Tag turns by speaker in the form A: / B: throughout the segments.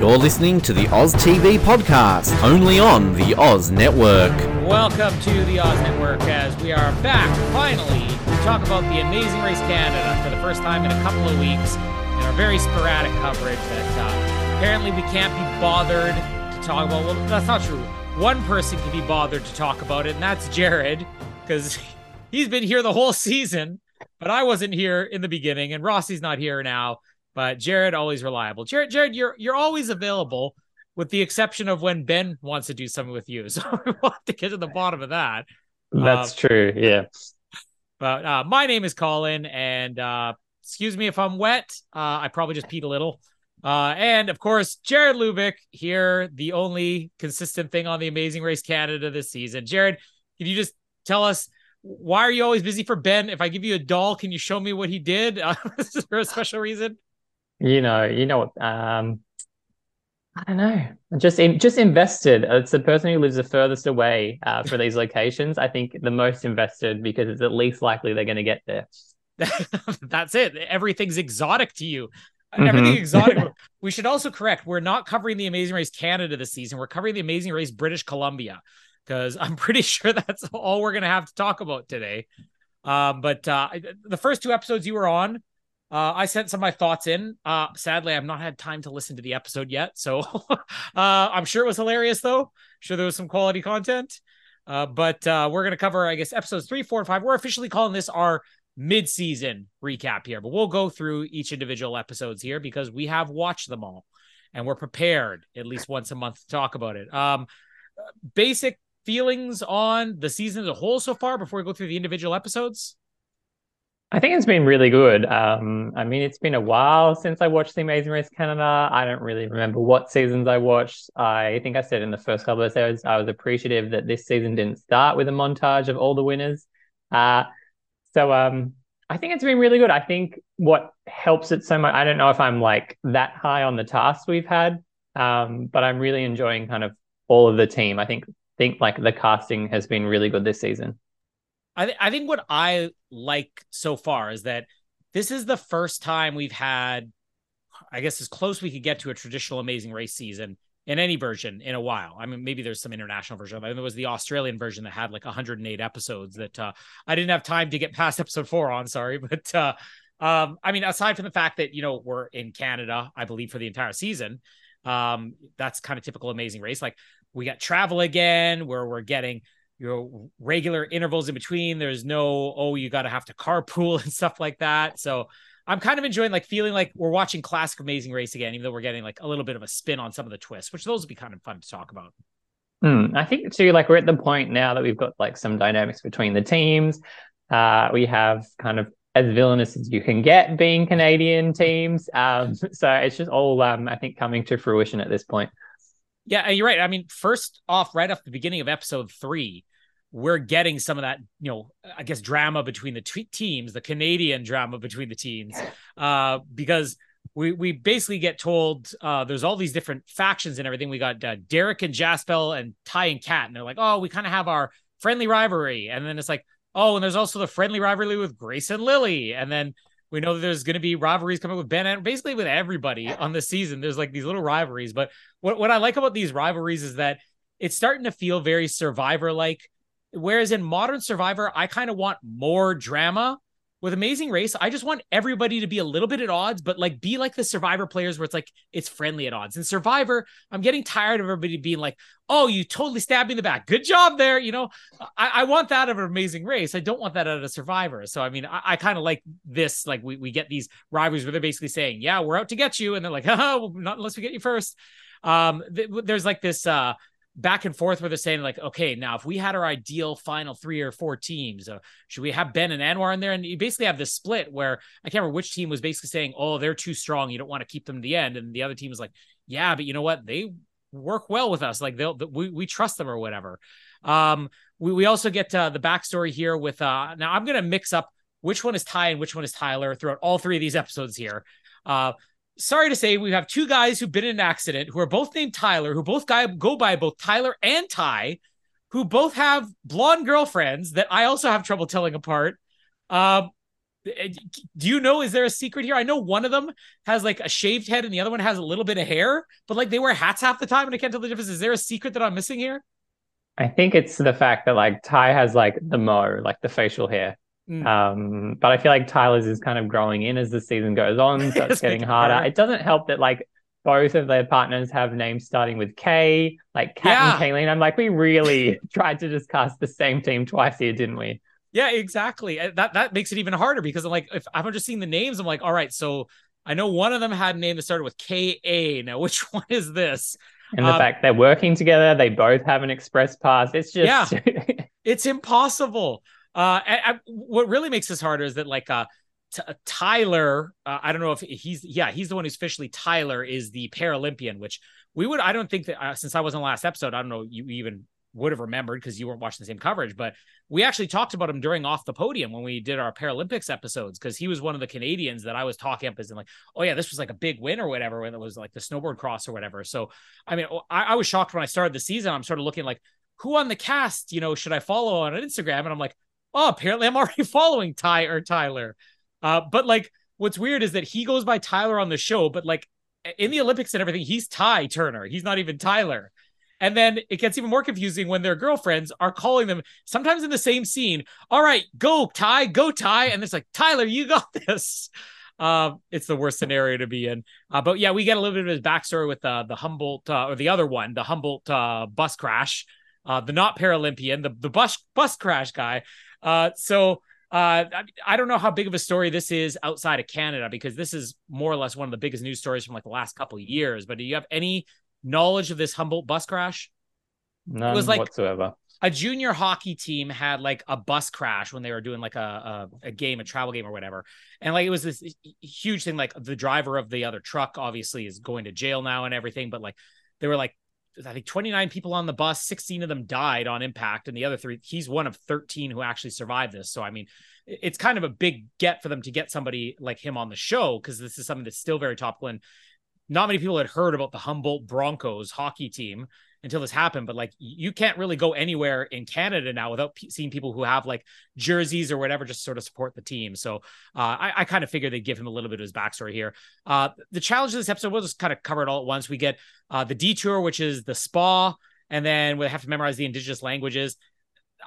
A: You're listening to the Oz TV podcast, only on the Oz Network.
B: Welcome to the Oz Network as we are back finally to talk about the Amazing Race Canada for the first time in a couple of weeks in our very sporadic coverage that uh, apparently we can't be bothered to talk about. Well, that's not true. One person can be bothered to talk about it, and that's Jared because he's been here the whole season, but I wasn't here in the beginning, and Rossi's not here now. But Jared always reliable. Jared, Jared, you're you're always available, with the exception of when Ben wants to do something with you. So we want to get to the bottom of that.
C: That's
B: Um,
C: true. Yeah.
B: But uh, my name is Colin, and uh, excuse me if I'm wet. Uh, I probably just peed a little. Uh, and of course, Jared Lubick here, the only consistent thing on the Amazing Race Canada this season. Jared, can you just tell us why are you always busy for Ben? If I give you a doll, can you show me what he did? Uh, is there a special reason?
C: You know, you know what? Um, I don't know. Just in, just invested. It's the person who lives the furthest away uh, for these locations. I think the most invested because it's at least likely they're going to get there.
B: That's it. Everything's exotic to you. Everything
C: Mhm.
B: exotic. we should also correct. We're not covering the Amazing Race Canada this season. We're covering the Amazing Race British Columbia because I'm pretty sure that's all we're going to have to talk about today. Um, but uh, the first two episodes you were on, uh, I sent some of my thoughts in. Uh, sadly, I've not had time to listen to the episode yet, so uh, I'm sure it was hilarious. Though, sure there was some quality content. Uh, but uh, we're going to cover, I guess, episodes three, four, and five. We're officially calling this our mid-season recap here, but we'll go through each individual episodes here because we have watched them all and we're prepared at least once a month to talk about it. Um, basic feelings on the season as a whole so far before we go through the individual episodes.
C: I think it's been really good. Um, I mean, it's been a while since I watched The Amazing Race Canada. I don't really remember what seasons I watched. I think I said in the first couple of episodes, I was appreciative that this season didn't start with a montage of all the winners. Uh, so um, I think it's been really good. I think what helps it so much, I don't know if I'm like that high on the tasks we've had, um, but I'm really enjoying kind of all of the team. I think think like the casting has been really good this season.
B: I, th- I think what I like so far is that this is the first time we've had, I guess, as close we could get to a traditional Amazing Race season in any version in a while. I mean, maybe there's some international version. I mean, there was the Australian version that had like 108 episodes that uh, I didn't have time to get past episode four on. Sorry, but uh, um, I mean, aside from the fact that you know we're in Canada, I believe for the entire season, um, that's kind of typical Amazing Race. Like we got travel again, where we're getting you know regular intervals in between there's no oh you got to have to carpool and stuff like that so i'm kind of enjoying like feeling like we're watching classic amazing race again even though we're getting like a little bit of a spin on some of the twists which those would be kind of fun to talk about
C: Hmm, I think too, like we're at the point now that we've got like some dynamics between the teams. Uh, we have kind of as villainous as you can get being Canadian teams. Um, so it's just all um, I think coming to fruition at this point.
B: yeah you're right i mean first off right off the beginning of episode three we're getting some of that you know i guess drama between the t- teams the canadian drama between the teams uh because we we basically get told uh there's all these different factions and everything we got uh, derek and jaspel and ty and kat and they're like oh we kind of have our friendly rivalry and then it's like oh and there's also the friendly rivalry with grace and lily and then we know that there's going to be rivalries coming with Ben and basically with everybody on the season. There's like these little rivalries. But what, what I like about these rivalries is that it's starting to feel very survivor like. Whereas in modern survivor, I kind of want more drama with Amazing Race, I just want everybody to be a little bit at odds, but like be like the Survivor players where it's like it's friendly at odds. And Survivor, I'm getting tired of everybody being like, "Oh, you totally stabbed me in the back. Good job there." You know, I, I want that of an Amazing Race. I don't want that out of Survivor. So I mean, I, I kind of like this. Like we we get these rivalries where they're basically saying, "Yeah, we're out to get you," and they're like, "Oh, not unless we get you first. Um, th- there's like this uh back and forth where they're saying like, okay, now if we had our ideal final three or four teams, uh, should we have Ben and Anwar in there? And you basically have this split where I can't remember which team was basically saying, oh, they're too strong, you don't want to keep them to the end, and the other team was like, yeah, but you know what, they work well with us, like they'll we we trust them or whatever. Um, we we also get uh, the backstory here with uh now I'm gonna mix up which one is Ty and which one is Tyler throughout all three of these episodes here. Uh, sorry to say, we have two guys who've been in an accident who are both named Tyler, who both guy, go by both Tyler and Ty, who both have blonde girlfriends that I also have trouble telling apart. Um, do you know is there a secret here? I know one of them has like a shaved head and the other one has a little bit of hair but like they wear hats half the time and i can't tell the difference. Is there a secret that i'm missing here?
C: I think it's the fact that like ty has like the mo like the facial hair Mm. Um, but I feel like Tyler's is kind of growing in as the season goes on, so it's getting harder. harder. It doesn't help that like both of their partners have names starting with K, like Kat yeah. and Kayleen. I'm like, we really tried to just cast the same team twice here, didn't we?
B: Yeah, exactly. That that makes it even harder because I'm like, if I'm just seeing the names, I'm like, all right, so I know one of them had a name that started with K A. Now, which one is this?
C: And the um, fact they're working together, they both have an express pass. It's just
B: yeah, it's impossible. Uh, I, I, what really makes this harder is that like uh, T- uh, Tyler, uh, I don't know if he's yeah he's the one who's officially Tyler is the Paralympian, which we would I don't think that uh, since I was in the last episode I don't know you even would have remembered because you weren't watching the same coverage, but we actually talked about him during off the podium when we did our Paralympics episodes because he was one of the Canadians that I was talking up as in like, oh yeah, this was like a big win or whatever when it was like the snowboard cross or whatever. So I mean, I, I was shocked when I started the season. I'm sort of looking like who on the cast, you know, should I follow on Instagram? And I'm like, oh, apparently I'm already following Ty or Tyler. Uh, but like, what's weird is that he goes by Tyler on the show, but like in the Olympics and everything, he's Ty Turner. He's not even Tyler. And then it gets even more confusing when their girlfriends are calling them sometimes in the same scene. All right, go Ty, go Ty, and it's like Tyler, you got this. Uh, it's the worst scenario to be in. Uh, but yeah, we get a little bit of his backstory with uh, the Humboldt uh, or the other one, the Humboldt uh, bus crash, uh, the not Paralympian, the the bus bus crash guy. Uh, so uh, I don't know how big of a story this is outside of Canada because this is more or less one of the biggest news stories from like the last couple of years. But do you have any knowledge of this Humboldt bus crash?
C: None it was like whatsoever.
B: A junior hockey team had like a bus crash when they were doing like a, a, a game, a travel game or whatever, and like it was this huge thing. Like the driver of the other truck obviously is going to jail now and everything, but like they were like I think 29 people on the bus, 16 of them died on impact, and the other three, he's one of 13 who actually survived this. So, I mean, it's kind of a big get for them to get somebody like him on the show because this is something that's still very topical. And not many people had heard about the Humboldt Broncos hockey team until this happened. But like, you can't really go anywhere in Canada now without p- seeing people who have like jerseys or whatever just sort of support the team. So uh, I, I kind of figured they'd give him a little bit of his backstory here. Uh, the challenge of this episode, we'll just kind of cover it all at once. We get uh, the detour, which is the spa, and then we have to memorize the indigenous languages.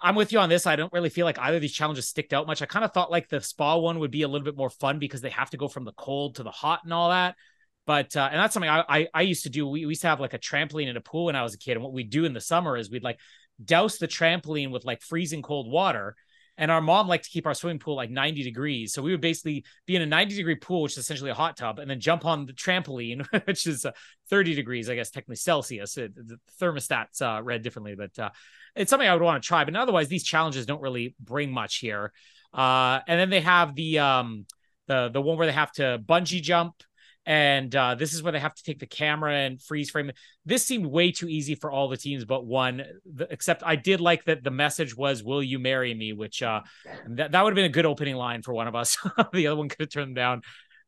B: I'm with you on this. I don't really feel like either of these challenges sticked out much. I kind of thought like the spa one would be a little bit more fun because they have to go from the cold to the hot and all that. But uh, and that's something I, I, I used to do. We, used to have like a trampoline in a pool when I was a kid, and what we'd do in the summer is we'd like douse the trampoline with like freezing cold water. And our mom liked to keep our swimming pool like 90 degrees. So we would basically be in a 90 degree pool, which is essentially a hot tub, and then jump on the trampoline, which is uh, 30 degrees, I guess, technically Celsius. It, the thermostats uh, read differently, but uh, it's something I would want to try. But otherwise, these challenges don't really bring much here. Uh, and then they have the um, the the one where they have to bungee jump and uh, this is where they have to take the camera and freeze frame. This seemed way too easy for all the teams but one. Except I did like that the message was "Will you marry me?" Which uh, that would have been a good opening line for one of us. the other one could have turned down.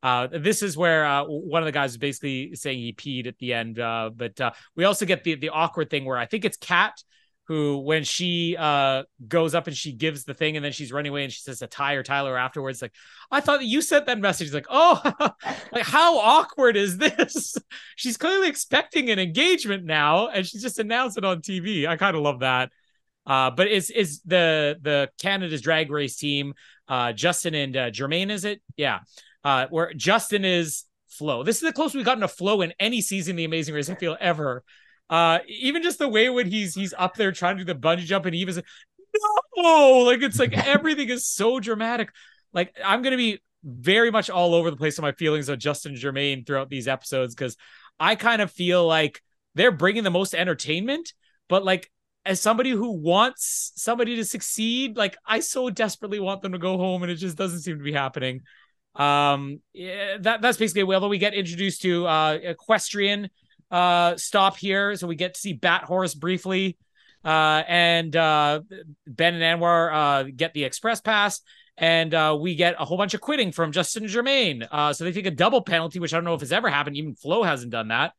B: Uh, this is where uh, one of the guys is basically saying he peed at the end. Uh, but uh, we also get the the awkward thing where I think it's Kat who when she uh goes up and she gives the thing and then she's running away and she says to Ty or Tyler afterwards, like, I thought you sent that message. Like, oh, like how awkward is this? she's clearly expecting an engagement now, and she's just announced it on TV. I kind of love that. Uh, but is is the the Canada's drag race team, uh, Justin and uh, Jermaine, is it? Yeah. Uh, where Justin is Flo. This is the closest we've gotten to Flo in any season the Amazing Race, I feel ever. Uh, even just the way when he's he's up there trying to do the bungee jump and Eva's like, no, like it's like everything is so dramatic. Like I'm gonna be very much all over the place on my feelings of Justin Jermaine throughout these episodes because I kind of feel like they're bringing the most entertainment, but like as somebody who wants somebody to succeed, like I so desperately want them to go home, and it just doesn't seem to be happening. Um, yeah, that that's basically it. although we get introduced to uh equestrian uh stop here, so we get to see Bat Horse briefly. Uh, and uh, Ben and Anwar uh, get the express pass, and uh, we get a whole bunch of quitting from Justin Jermaine. Uh, so they take a double penalty, which I don't know if it's ever happened. Even Flo hasn't done that.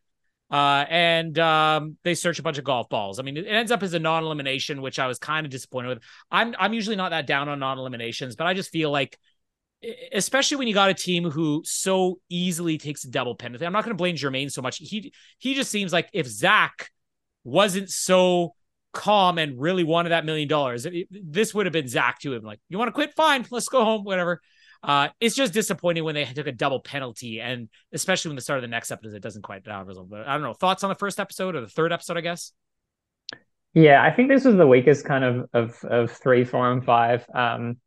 B: Uh, and um, they search a bunch of golf balls. I mean, it ends up as a non-elimination, which I was kind of disappointed with. I'm I'm usually not that down on non-eliminations, but I just feel like, especially when you got a team who so easily takes a double penalty. I'm not going to blame Jermaine so much. He he just seems like if Zach wasn't so calm and really wanted that million dollars, this would have been Zach to him. Like, you want to quit? Fine, let's go home, whatever. Uh, it's just disappointing when they took a double penalty, and especially when the start of the next episode, it doesn't quite result. But I don't know thoughts on the first episode or the third episode, I guess.
C: Yeah, I think this was the weakest kind of of of three, four, and five. Um,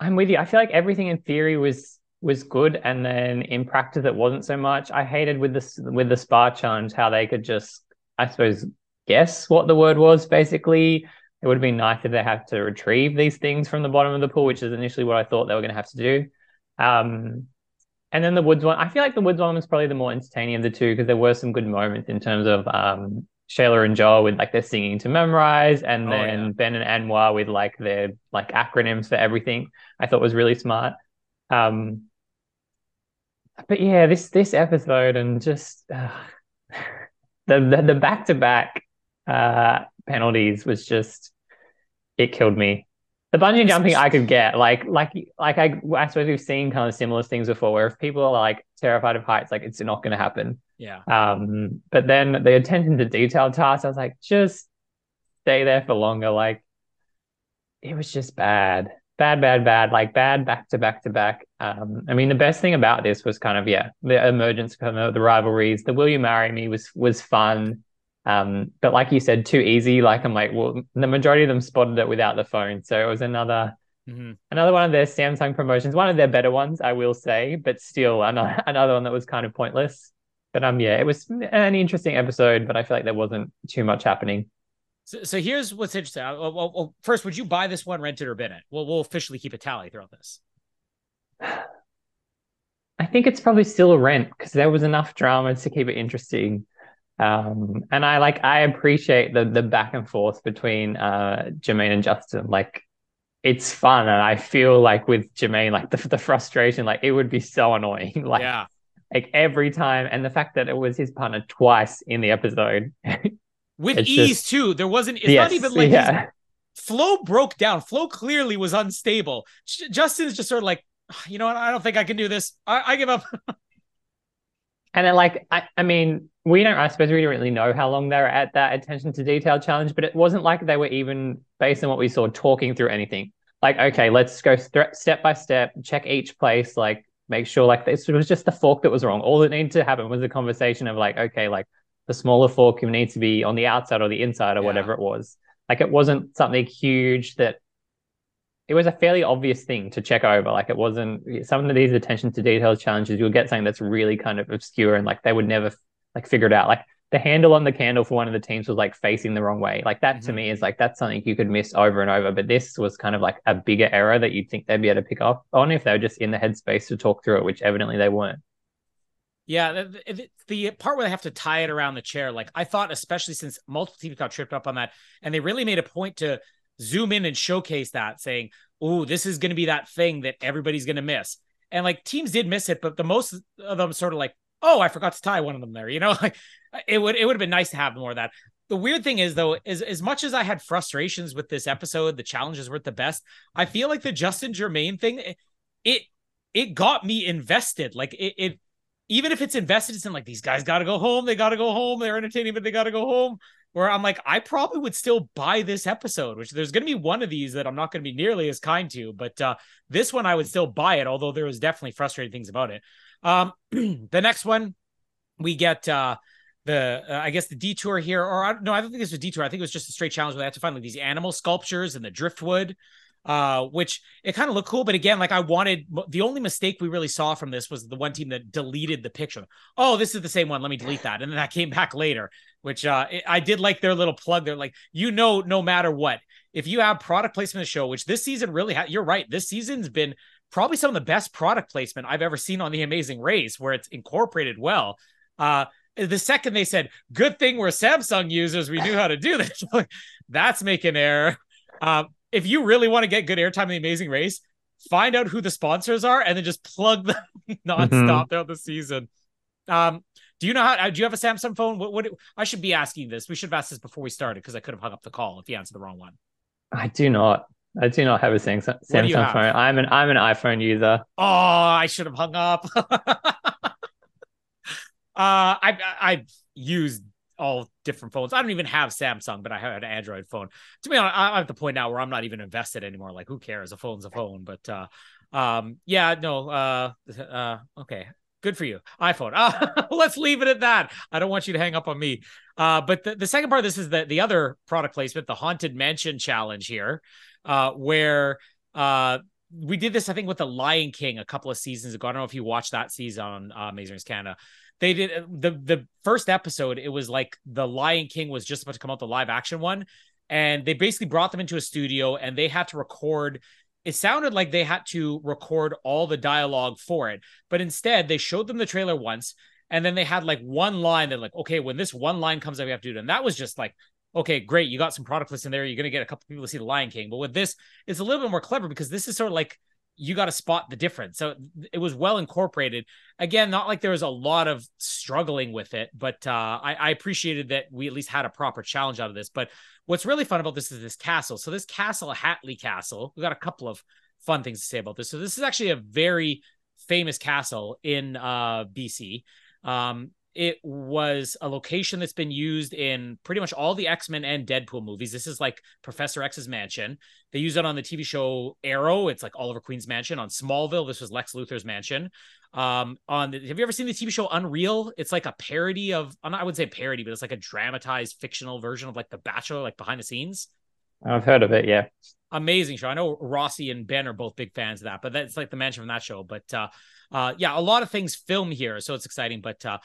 C: I'm with you. I feel like everything in theory was was good, and then in practice it wasn't so much. I hated with this with the spa challenge how they could just, I suppose, guess what the word was. Basically, it would have been nice if they had to retrieve these things from the bottom of the pool, which is initially what I thought they were going to have to do. Um, and then the woods one, I feel like the woods one was probably the more entertaining of the two because there were some good moments in terms of um, Shayla and Joel with like their singing to memorize, and oh, then yeah. Ben and Anwar with like their like acronyms for everything. I thought was really smart. Um, but yeah, this this episode and just uh, the the back to back penalties was just it killed me. The bungee jumping I could get, like, like, like I, I suppose we've seen kind of similar things before, where if people are like terrified of heights, like it's not going to happen.
B: Yeah.
C: Um, but then the attention to detail tasks, I was like, just stay there for longer. Like, it was just bad, bad, bad, bad, like bad back to back to back. Um, I mean, the best thing about this was kind of yeah, the emergence of the rivalries. The "Will you marry me?" was was fun. Um, but like you said, too easy. Like I'm like, well, the majority of them spotted it without the phone, so it was another mm-hmm. another one of their Samsung promotions, one of their better ones, I will say, but still another another one that was kind of pointless. But um, yeah, it was an interesting episode, but I feel like there wasn't too much happening.
B: So, so here's what's interesting. Well, well, well, first, would you buy this one, rent it, or bin it? Well, we'll officially keep a tally throughout this.
C: I think it's probably still a rent because there was enough drama to keep it interesting. Um, and I like I appreciate the the back and forth between uh Jermaine and Justin. Like it's fun, and I feel like with Jermaine, like the the frustration, like it would be so annoying. like
B: yeah.
C: like every time, and the fact that it was his partner twice in the episode.
B: with ease just, too. There wasn't. It's yes, not even like yeah. Flo broke down. Flo clearly was unstable. Justin's just sort of like, you know what? I don't think I can do this. I, I give up.
C: And then, like, I, I mean, we don't, I suppose we don't really know how long they were at that attention to detail challenge, but it wasn't like they were even based on what we saw talking through anything. Like, okay, let's go st- step by step, check each place, like, make sure, like, this was just the fork that was wrong. All that needed to happen was a conversation of, like, okay, like, the smaller fork needs to be on the outside or the inside or yeah. whatever it was. Like, it wasn't something huge that it was a fairly obvious thing to check over. Like it wasn't some of these attention to detail challenges. You'll get something that's really kind of obscure and like they would never like figure it out. Like the handle on the candle for one of the teams was like facing the wrong way. Like that mm-hmm. to me is like that's something you could miss over and over. But this was kind of like a bigger error that you'd think they'd be able to pick up on if they were just in the headspace to talk through it, which evidently they weren't.
B: Yeah, the, the, the, part where they have to tie it around the chair, like I thought, especially since multiple teams got tripped up on that, and they really made a point to zoom in and showcase that, saying, "Oh, this is going to be that thing that everybody's going to miss." And like teams did miss it, but the most of them sort of like, "Oh, I forgot to tie one of them there." You know, like it would it would have been nice to have more of that. The weird thing is though, is as much as I had frustrations with this episode, the challenges weren't the best. I feel like the Justin Jermaine thing, it it got me invested. Like it, it even if it's invested, it's in like these guys got to go home, they got to go home, they're entertaining, but they got to go home. Where I'm like, I probably would still buy this episode, which there's going to be one of these that I'm not going to be nearly as kind to, but uh, this one I would still buy it, although there was definitely frustrating things about it. Um, the next one, we get uh, the uh, I guess the detour here, or I, no, I don't think this was a detour. I think it was just a straight challenge where they had to find like these animal sculptures and the driftwood, uh, which it kind of looked cool. But again, like I wanted the only mistake we really saw from this was the one team that deleted the picture. Oh, this is the same one. Let me delete that, and then that came back later. Which uh, it, I did like their little plug. They're like, you know, no matter what, if you have product placement in the show, which this season really had, you're right. This season's been probably some of the best product placement I've ever seen on the Amazing Race, where it's incorporated well. Uh, the second they said, "Good thing we're Samsung users, we knew how to do this," that's making error. Um, if you really want to get good airtime in the Amazing Race, find out who the sponsors are and then just plug them nonstop mm-hmm. throughout the season. Um, do you know how? Do you have a Samsung phone? What? What? I should be asking this. We should have asked this before we started because I could have hung up the call if you answered the wrong one.
C: I do not. I do not have a Samsung, Samsung phone. I'm an I'm an iPhone user.
B: Oh, I should have hung up. Uh, I I've used all different phones. I don't even have Samsung, but I have an Android phone. To be honest, I'm at the point now where I'm not even invested anymore. Like, who cares? A phone's a phone. But uh, um, yeah, no, uh, uh, okay, good for you, iPhone. Uh, let's leave it at that. I don't want you to hang up on me. Uh, but the, the second part of this is that the other product placement, the Haunted Mansion Challenge here, uh, where uh we did this, I think, with the Lion King a couple of seasons ago. I don't know if you watched that season on uh, Amazing Canada they did uh, the the first episode it was like the lion king was just about to come out the live action one and they basically brought them into a studio and they had to record it sounded like they had to record all the dialogue for it but instead they showed them the trailer once and then they had like one line that like okay when this one line comes out we have to do it and that was just like okay great you got some product list in there you're going to get a couple people to see the lion king but with this it's a little bit more clever because this is sort of like you got to spot the difference. So it was well incorporated. Again, not like there was a lot of struggling with it, but uh, I, I, appreciated that we at least had a proper challenge out of this. But what's really fun about this is this castle. So this castle, Hatley Castle, we got a couple of fun things to say about this. So this is actually a very famous castle in uh, BC. Um, it was a location that's been used in pretty much all the X-Men and Deadpool movies. This is like Professor X's mansion. They use it on the TV show Arrow. It's like Oliver Queen's mansion. On Smallville, this was Lex Luthor's mansion. Um, on the, have you ever seen the TV show Unreal? It's like a parody of I would say parody, but it's like a dramatized fictional version of like The Bachelor, like behind the scenes.
C: I've heard of it, yeah.
B: Amazing show. I know Rossi and Ben are both big fans of that, but that's like the mansion from that show. But uh, uh, yeah, a lot of things film here, so it's exciting. But uh,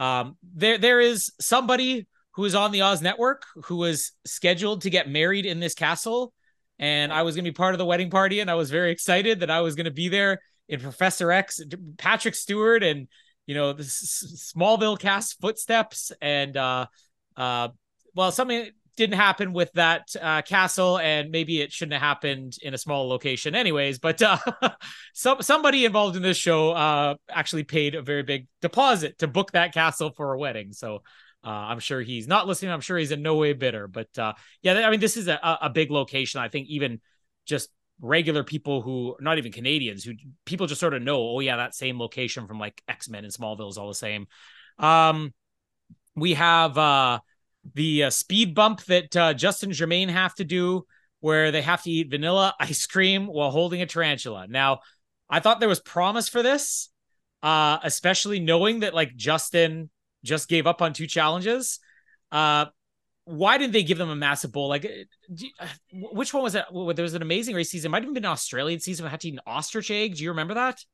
B: um, there there is somebody who is on the Oz network who was scheduled to get married in this castle, and I was going to be part of the wedding party, and I was very excited that I was going to be there in Professor X, Patrick Stewart, and you know the Smallville cast footsteps, and uh, uh, well, something didn't happen with that uh, castle, and maybe it shouldn't have happened in a small location, anyways. But uh, some somebody involved in this show uh, actually paid a very big deposit to book that castle for a wedding. So uh, I'm sure he's not listening. I'm sure he's in no way bitter. But uh, yeah, I mean, this is a, a big location. I think even just regular people who not even Canadians who people just sort of know. Oh yeah, that same location from like X Men and Smallville is all the same. Um, we have uh the uh, speed bump that uh, Justin Jermaine have to do, where they have to eat vanilla ice cream while holding a tarantula. Now, I thought there was promise for this, uh, especially knowing that like Justin just gave up on two challenges. Uh, why didn't they give them a massive bowl? Like, which one was it? There was an amazing race season. It might have been an Australian season. We had to eat an ostrich egg. Do you remember that?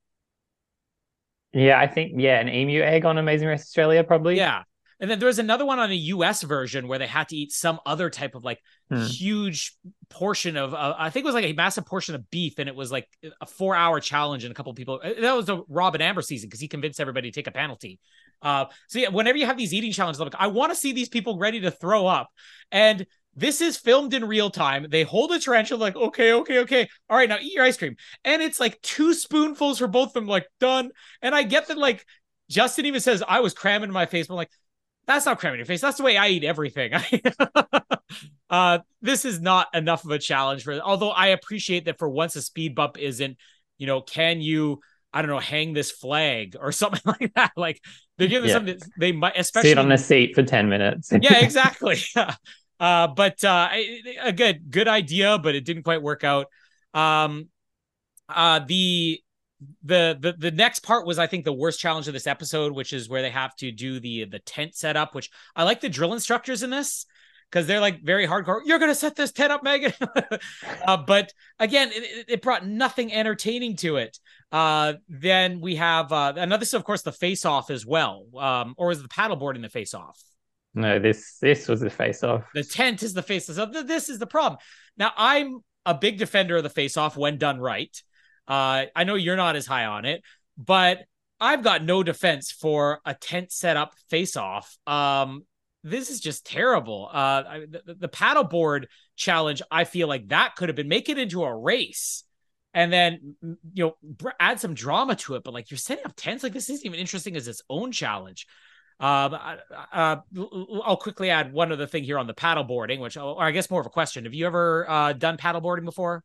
C: Yeah, I think yeah, an emu egg on Amazing Race Australia, probably.
B: Yeah, and then there was another one on the US version where they had to eat some other type of like hmm. huge portion of, uh, I think it was like a massive portion of beef. And it was like a four hour challenge. And a couple people, uh, that was the Rob and Amber season because he convinced everybody to take a penalty. Uh, so yeah, whenever you have these eating challenges, like, I want to see these people ready to throw up. And this is filmed in real time. They hold a tarantula, like, okay, okay, okay. All right, now eat your ice cream. And it's like two spoonfuls for both of them, like, done. And I get that, like, Justin even says, I was cramming my face, but I'm like, that's not cramming your face. That's the way I eat everything. uh, this is not enough of a challenge for. Although I appreciate that for once a speed bump isn't, you know, can you, I don't know, hang this flag or something like that. Like They're giving
C: Yeah.
B: something that they might, especially
C: Sit on a seat for 10 minutes.
B: yeah, exactly. uh, but uh, a good good idea, but it didn't quite work out. Um, uh, the the the the next part was I think the worst challenge of this episode, which is where they have to do the the tent setup. Which I like the drill instructors in this because they're like very hardcore. You're gonna set this tent up, Megan. uh, but again, it, it- brought nothing entertaining to it. Uh, then we have uh, another. This, of course, the face off as well. Um, or is the paddleboarding the face off?
C: no, this this was the face off.
B: The tent is the face off. This is the problem. Now, I'm a big defender of the face off when done right. Uh, I know you're not as high on it, but I've got no defense for a tent setup face off. Um, this is just terrible. Uh, I, the, the paddleboard challenge, I feel like that could have been make it into a race and then you know add some drama to it. But like you're setting up tents, like this isn't even interesting as its own challenge. Um, I- uh, l- l- I'll quickly add one other thing here on the paddleboarding, which, or I guess more of a question. Have you ever uh, done paddleboarding before?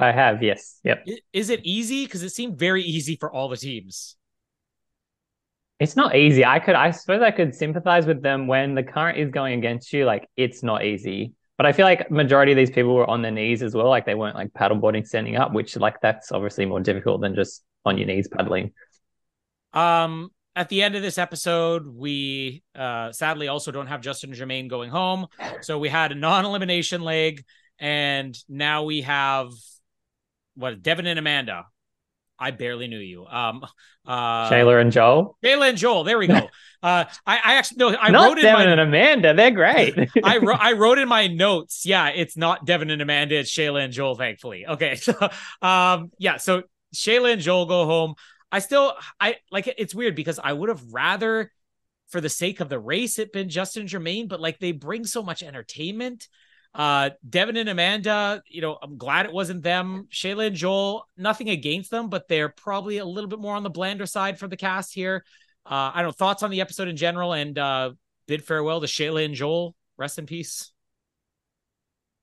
C: I have, yes. Yep.
B: Is it easy? Because it seemed very easy for all the teams.
C: It's not easy. I could, I suppose I could sympathize with them when the current is going against you. Like, it's not easy. But I feel like majority of these people were on their knees as well. Like, they weren't like paddleboarding standing up, which, like, that's obviously more difficult than just on your knees paddling.
B: Um, at the end of this episode, we uh, sadly also don't have Justin Jermaine going home. So we had a non-elimination leg, and now we have what Devin and Amanda. I barely knew you. Um, uh,
C: Shayla and Joel.
B: Shayla and Joel. There we go. Uh, I, I actually no, I
C: not
B: wrote in
C: Devin
B: my
C: and Amanda. They're great.
B: I wrote I wrote in my notes. Yeah, it's not Devin and Amanda, it's Shayla and Joel, thankfully. Okay. So um yeah, so Shayla and Joel go home. I still I like it- it's weird because I would have rather for the sake of the race it been Justin Jermaine, but like they bring so much entertainment. Uh Devin and Amanda, you know, I'm glad it wasn't them. Shayla and Joel, nothing against them, but they're probably a little bit more on the blander side for the cast here. Uh I don't know thoughts on the episode in general and uh bid farewell to Shayla and Joel. Rest in peace.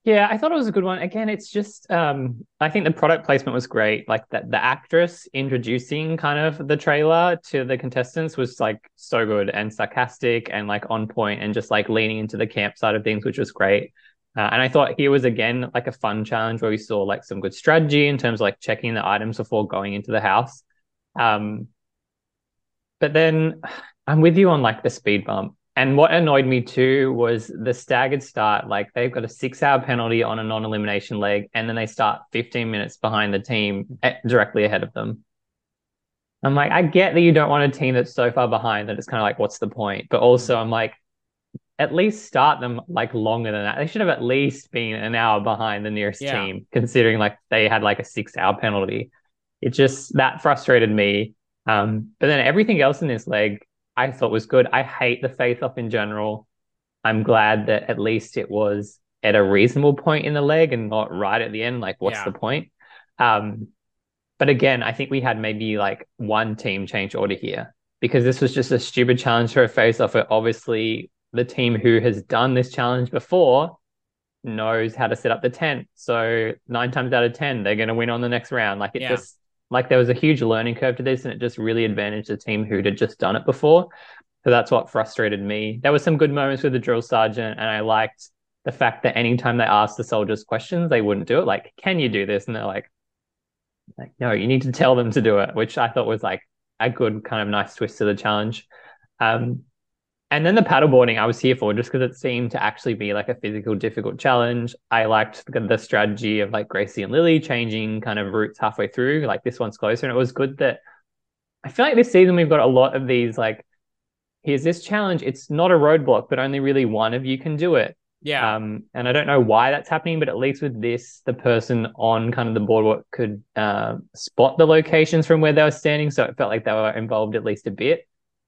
C: Yeah, I thought it was a good one. Again, it's just um I think the product placement was great. Like that the actress introducing kind of the trailer to the contestants was like so good and sarcastic and like on point and just like leaning into the camp side of things, which was great. Uh, and I thought here was again like a fun challenge where we saw like some good strategy in terms of like checking the items before going into the house. Um but then I'm with you on like the speed bump. And what annoyed me too was the staggered start. Like they've got a six hour penalty on a non elimination leg, and then they start 15 minutes behind the team eh, directly ahead of them. I'm like, I get that you don't want a team that's so far behind that it's kind of like, what's the point? But also, I'm like, at least start them like longer than that. They should have at least been an hour behind the nearest
B: Yeah.
C: team, considering like they had like a six hour penalty. It just that frustrated me. Um, but then everything else in this leg, I thought was good. I hate the face off in general. I'm glad that at least it was at a reasonable point in the leg and not right at the end. Like, what's
B: Yeah.
C: the point? Um, but again, I think we had maybe like one team change order here because this was just a stupid challenge for a face off. It Obviously, the team who has done this challenge before knows how to set up the tent. So nine times out of ten, they're going to win on the next round. Like it
B: Yeah.
C: just like there was a huge learning curve to this, and it just really advantaged the team who'd had just done it before. So that's what frustrated me. There were some good moments with the drill sergeant, and I liked the fact that anytime they asked the soldiers questions, they wouldn't do it. Like, can you do this? And they're like, like, no, you need to tell them to do it, which I thought was like a good kind of nice twist to the challenge. Um, and then the paddleboarding I was here for just because it seemed to actually be like a physical, difficult challenge. I liked the, the strategy of like Gracie and Lily changing kind of routes halfway through. Like this one's closer. And it was good that I feel like this season we've got a lot of these like, here's this challenge. It's not a roadblock, but only really one of you can do it.
B: Yeah.
C: Um, and I don't know why that's happening, but at least with this, the person on kind of the boardwalk could uh, spot the locations from where they were standing. So it felt like they were involved at least a bit.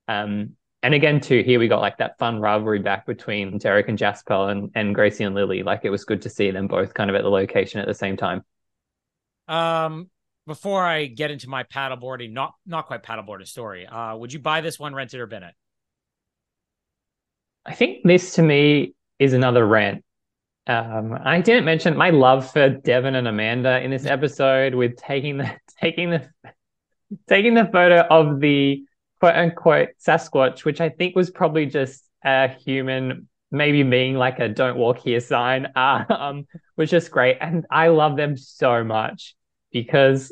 C: Um, and again, too, here we got like that fun rivalry back between Derek and Jasper and, and Gracie and Lily. Like it was good to see them both kind of at the location at the same time.
B: Um, before I get into my paddleboarding, not not quite paddleboarding story, uh, would you buy this one, rent it, or bin it?
C: I think this to me is another rant. Um, I didn't mention my love for Devin and Amanda in this episode with taking the taking the taking the photo of the quote unquote Sasquatch, which I think was probably just a human maybe being like a don't walk here sign, uh, um, was just great. And I love them so much because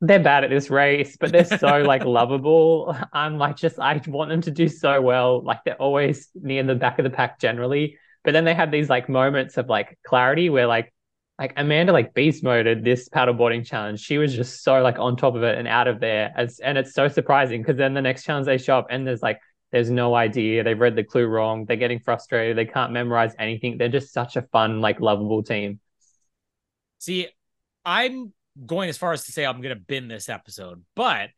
C: they're bad at this race, but they're so like lovable. I'm like just I want them to do so well. Like they're always near the back of the pack generally. But then they have these like moments of like clarity where like like Amanda like beast moded this paddleboarding challenge. She was just so like on top of it and out of there. As and it's so surprising because then the next challenge they show up and there's like there's no idea. They've read the clue wrong. They're getting frustrated. They can't memorize anything. They're just such a fun, like lovable team.
B: See, I'm going as far as to say I'm to bin this episode, but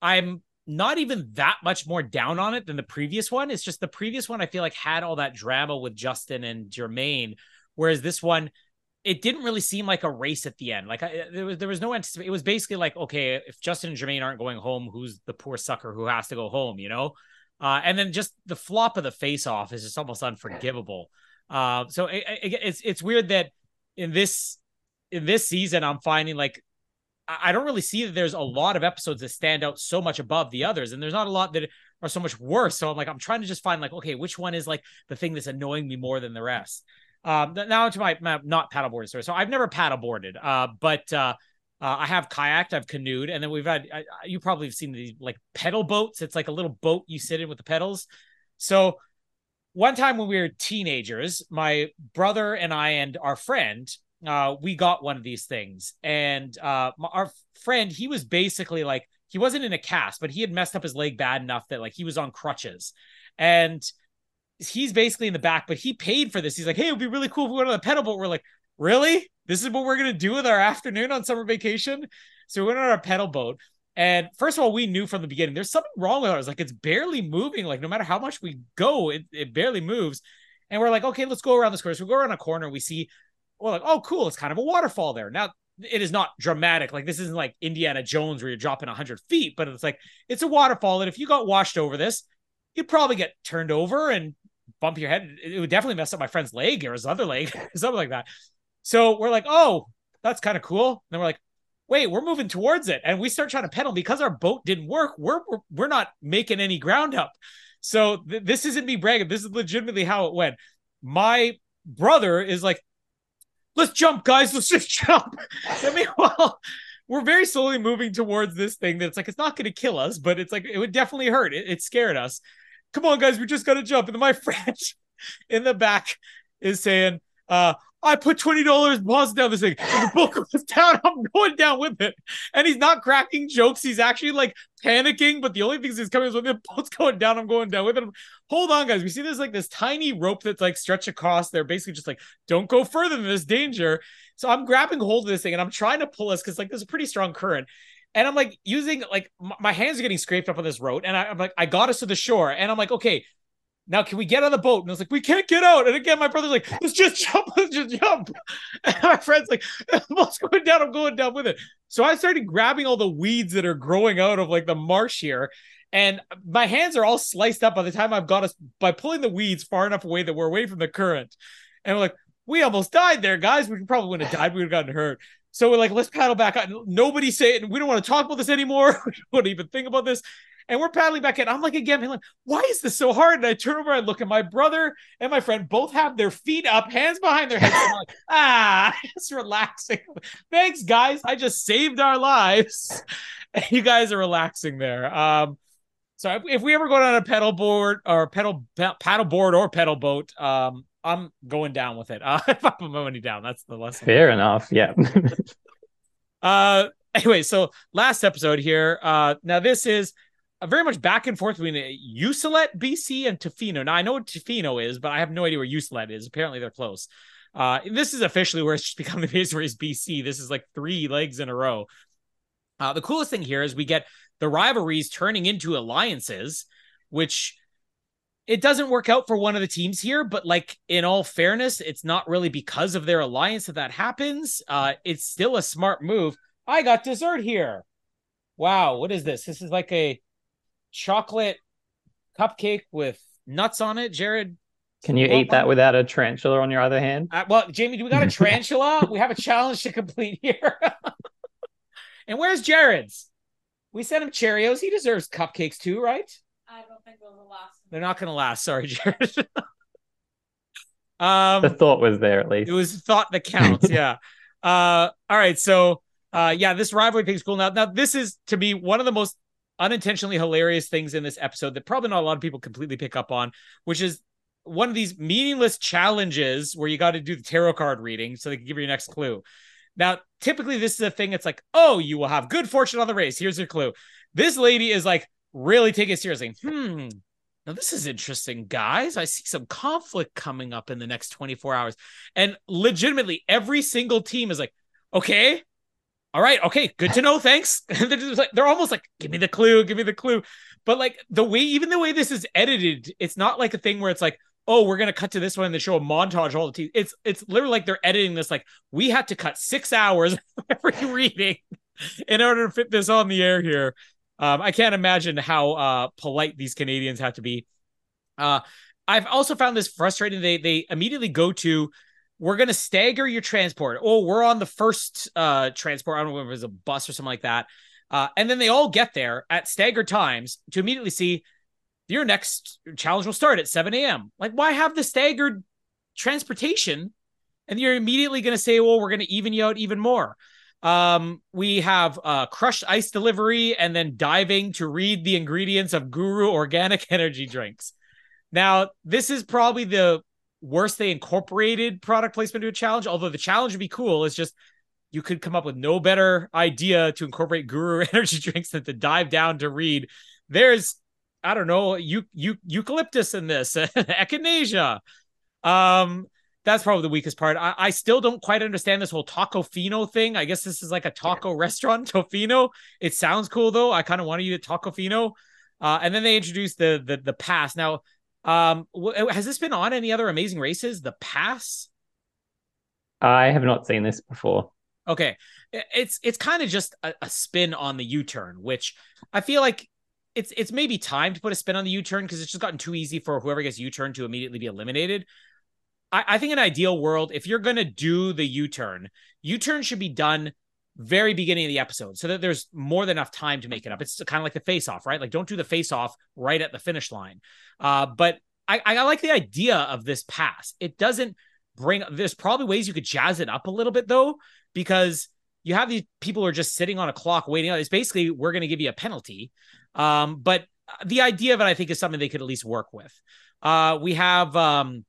B: I'm not even that much more down on it than the previous one. It's just the previous one I feel like had all that drama with Justin and Jermaine, whereas this one it didn't really seem like a race at the end. Like I, there was there was no anticipation. It was basically like okay, if Justin and Jermaine aren't going home, who's the poor sucker who has to go home? You know. Uh, and then just the flop of the face off is just almost unforgivable. Uh, so it, it, it's it's weird that in this in this season I'm finding like I don't really see that there's a lot of episodes that stand out so much above the others, and there's not a lot that are so much worse. So I'm like, I'm trying to just find like, okay, which one is like the thing that's annoying me more than the rest. Um, now to my, my not paddleboard story. So I've never paddleboarded, uh, but uh, uh, I have kayaked, I've canoed, and then we've had I, you probably have seen these like pedal boats. It's like a little boat you sit in with the pedals. So one time when we were teenagers, my brother and I and our friend uh, we got one of these things, and uh, our friend, he was basically like he wasn't in a cast, but he had messed up his leg bad enough that like he was on crutches, and he's basically in the back, but he paid for this. He's like, hey, it'd be really cool if we went on a pedal boat. We're like, really? This is what we're gonna do with our afternoon on summer vacation? So we went on our pedal boat. And first of all, we knew from the beginning there's something wrong with ours. Like it's barely moving. Like no matter how much we go, it, it barely moves. And we're like, okay, let's go around this corner. So we go around a corner. We see we're like, oh, cool, it's kind of a waterfall there. Now, it is not dramatic. Like this isn't like Indiana Jones where you're dropping 100 feet, but it's like it's a waterfall. And if you got washed over this, you'd probably get turned over and bump your head. It would definitely mess up my friend's leg or his other leg, something like that. So we're like, oh, that's kind of cool. And then we're like, wait, we're moving towards it, and we start trying to pedal because our boat didn't work. We're we're, we're not making any ground up. So th- this isn't me bragging. This is legitimately how it went. My brother is like, let's jump, guys. Let's just jump. I mean, well, we're very slowly moving towards this thing that's like, it's not going to kill us, but it's like, it would definitely hurt. It, it scared us. Come on, guys. We just got to jump. And then my friend in the back is saying, uh, I put twenty dollars deposit down this thing. The book goes down. I'm going down with it, and he's not cracking jokes. He's actually like panicking. But the only thing he's coming is when the boat's going down. I'm going down with it. Hold on, guys. We see there's like this tiny rope that's like stretched across. They're basically just like, don't go further than this danger. So I'm grabbing hold of this thing and I'm trying to pull us because like there's a pretty strong current. And I'm like using like my hands are getting scraped up on this road, and I, I'm like, I got us to the shore, and I'm like, okay, now can we get on the boat? And I was like, we can't get out. And again, my brother's like, let's just jump, let's just jump. And my friend's like, the boat's going down, I'm going down with it. So I started grabbing all the weeds that are growing out of like the marsh here. And my hands are all sliced up by the time I've got us by pulling the weeds far enough away that we're away from the current. And we're like, we almost died there, guys. We probably wouldn't have died. We would have gotten hurt. So we're like, let's paddle back. Nobody say it. We don't want to talk about this anymore. we don't even think about this. And we're paddling back in. I'm like, again, like, why is this so hard? And I turn over and look at my brother and my friend both have their feet up, hands behind their heads. I'm like, ah, it's relaxing. Thanks, guys. I just saved our lives. And you guys are relaxing there. Um, so if, if we ever go down a pedal board or pedal paddle board or pedal boat, um, I'm going down with it. Uh, if I put my money down, that's the lesson.
C: Fair enough. Yeah.
B: uh, anyway, so last episode here. Uh, now this is very much back and forth between Ucluelet BC and Tofino. Now I know what Tofino is, but I have no idea where Ucluelet is. Apparently they're close. Uh, this is officially where it's just become the base race BC. This is like three legs in a row. Uh, the coolest thing here is we get the rivalries turning into alliances, which it doesn't work out for one of the teams here, but like in all fairness, it's not really because of their alliance that that happens. Uh, it's still a smart move. I got dessert here. Wow, what is this? This is like a chocolate cupcake with nuts on it. Jared,
C: can you eat that without a tarantula on your other hand?
B: Uh, well, Jamie, do we got a tarantula? we have a challenge to complete here. and where's Jared's? We sent him Cheerios. He deserves cupcakes too, right?
D: I don't think those will last.
B: They're not going to last. Sorry, Jared. um,
C: The thought was there at least.
B: it was thought that counts. yeah. Uh, all right. So, uh, yeah, this rivalry thing's cool. Now, now this is to me one of the most unintentionally hilarious things in this episode that probably not a lot of people completely pick up on, which is one of these meaningless challenges where you got to do the tarot card reading so they can give you your next clue. Now, typically, this is a thing. It's like, oh, you will have good fortune on the race. Here's your clue. This lady is like really taking it seriously. Hmm. Now, this is interesting, guys. I see some conflict coming up in the next 24 hours. And legitimately, every single team is like, okay, all right, okay, good to know. Thanks. they're, just like, they're almost like, give me the clue, give me the clue. But like the way, even the way this is edited, it's not like a thing where it's like, oh, we're gonna cut to this one and they show a montage all the teams. It's it's literally like they're editing this like we had to cut six hours every reading in order to fit this on the air here. Um, I can't imagine how uh polite these Canadians have to be. Uh I've also found this frustrating. They they immediately go to we're gonna stagger your transport. Oh, we're on the first uh transport. I don't know if it was a bus or something like that. Uh, and then they all get there at staggered times to immediately see your next challenge will start at 7 a.m. Like, why have the staggered transportation? And you're immediately going to say, well, we're going to even you out even more. Um, we have uh, crushed ice delivery and then diving to read the ingredients of Guru organic energy drinks. Now, this is probably the worst they incorporated product placement to a challenge, although the challenge would be cool. It's just you could come up with no better idea to incorporate Guru energy drinks than to dive down to read. There's I don't know, you eucalyptus in this, echinacea. Um, that's probably the weakest part. I, I still don't quite understand this whole Tacofino thing. I guess this is like a taco yeah. restaurant, Tofino. It sounds cool though. I kind of want to eat a Tacofino. Uh, and then they introduced the the the pass. Now, um, w- has this been on any other amazing races? The pass.
C: I have not seen this before.
B: Okay, it's it's kind of just a, a spin on the U turn, which I feel like it's it's maybe time to put a spin on the U turn because it's just gotten too easy for whoever gets U turn to immediately be eliminated. I, I think in an ideal world, if you're gonna do the U turn, U turn should be done very beginning of the episode so that there's more than enough time to make it up. It's kind of like the face off, right? Like don't do the face off right at the finish line. Uh, but I, I like the idea of this pass. It doesn't bring there's probably ways you could jazz it up a little bit though, because you have these people who are just sitting on a clock waiting. It's basically we're going to give you a penalty. Um, but the idea of it, I think, is something they could at least work with. Uh, we have um,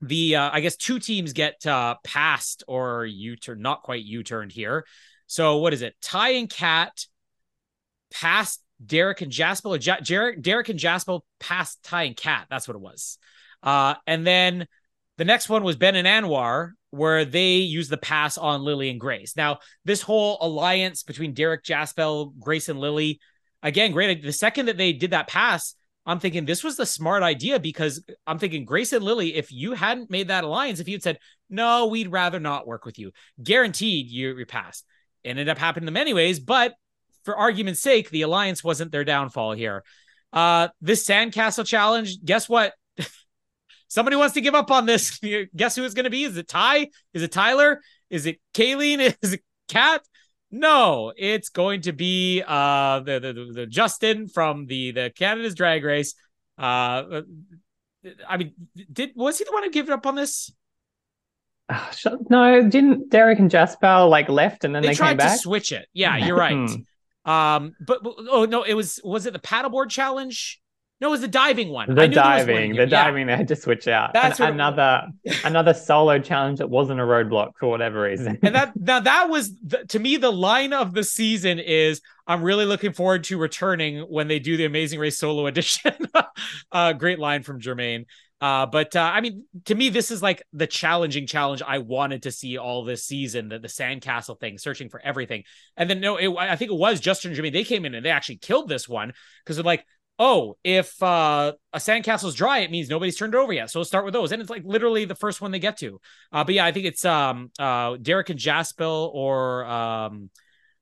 B: the uh, I guess two teams get uh, passed or U turn, not quite U turned here. So what is it? Ty and Kat passed Derek and Jaspal, or ja- Derek, Derek and Jaspal passed Ty and Kat. That's what it was. Uh, and then the next one was Ben and Anwar, where they used the pass on Lily and Grace. Now, this whole alliance between Derek Jaspal, Grace, and Lily again, great. The second that they did that pass, I'm thinking this was the smart idea because I'm thinking Grace and Lily, if you hadn't made that alliance, if you'd said, no, we'd rather not work with you, guaranteed you, you passed. It ended up happening to them anyways, but for argument's sake, the alliance wasn't their downfall here. Uh, this sandcastle challenge, guess what? Somebody wants to give up on this. Guess who it's going to be? Is it Ty? Is it Tyler? Is it Kayleen? Is it Kat? No, it's going to be uh the, the, the Justin from the the Canada's Drag Race. Uh, I mean, did was he the one who gave it up on this?
C: No, didn't Derek and Jaspal like left and then they,
B: they
C: tried
B: to switch it? Yeah, you're right. Hmm. um, but, but oh no, it was was it the paddleboard challenge? No, it was the diving one.
C: The diving, the diving, they had to switch out. That's An- another another solo challenge that wasn't a roadblock for whatever reason.
B: and that now that was the, to me the line of the season is I'm really looking forward to returning when they do the Amazing Race solo edition. uh, great line from Jermaine. Uh, but uh, I mean, to me, this is like the challenging challenge I wanted to see all this season. The, the sandcastle thing, searching for everything, and then no, it, I think it was Justin Jermaine. They came in and they actually killed this one because they're like, oh, if uh, a sandcastle's dry, it means nobody's turned over yet. So start with those. And it's like literally the first one they get to. Uh, but yeah, I think it's um, uh, Derek and Jaspal or um,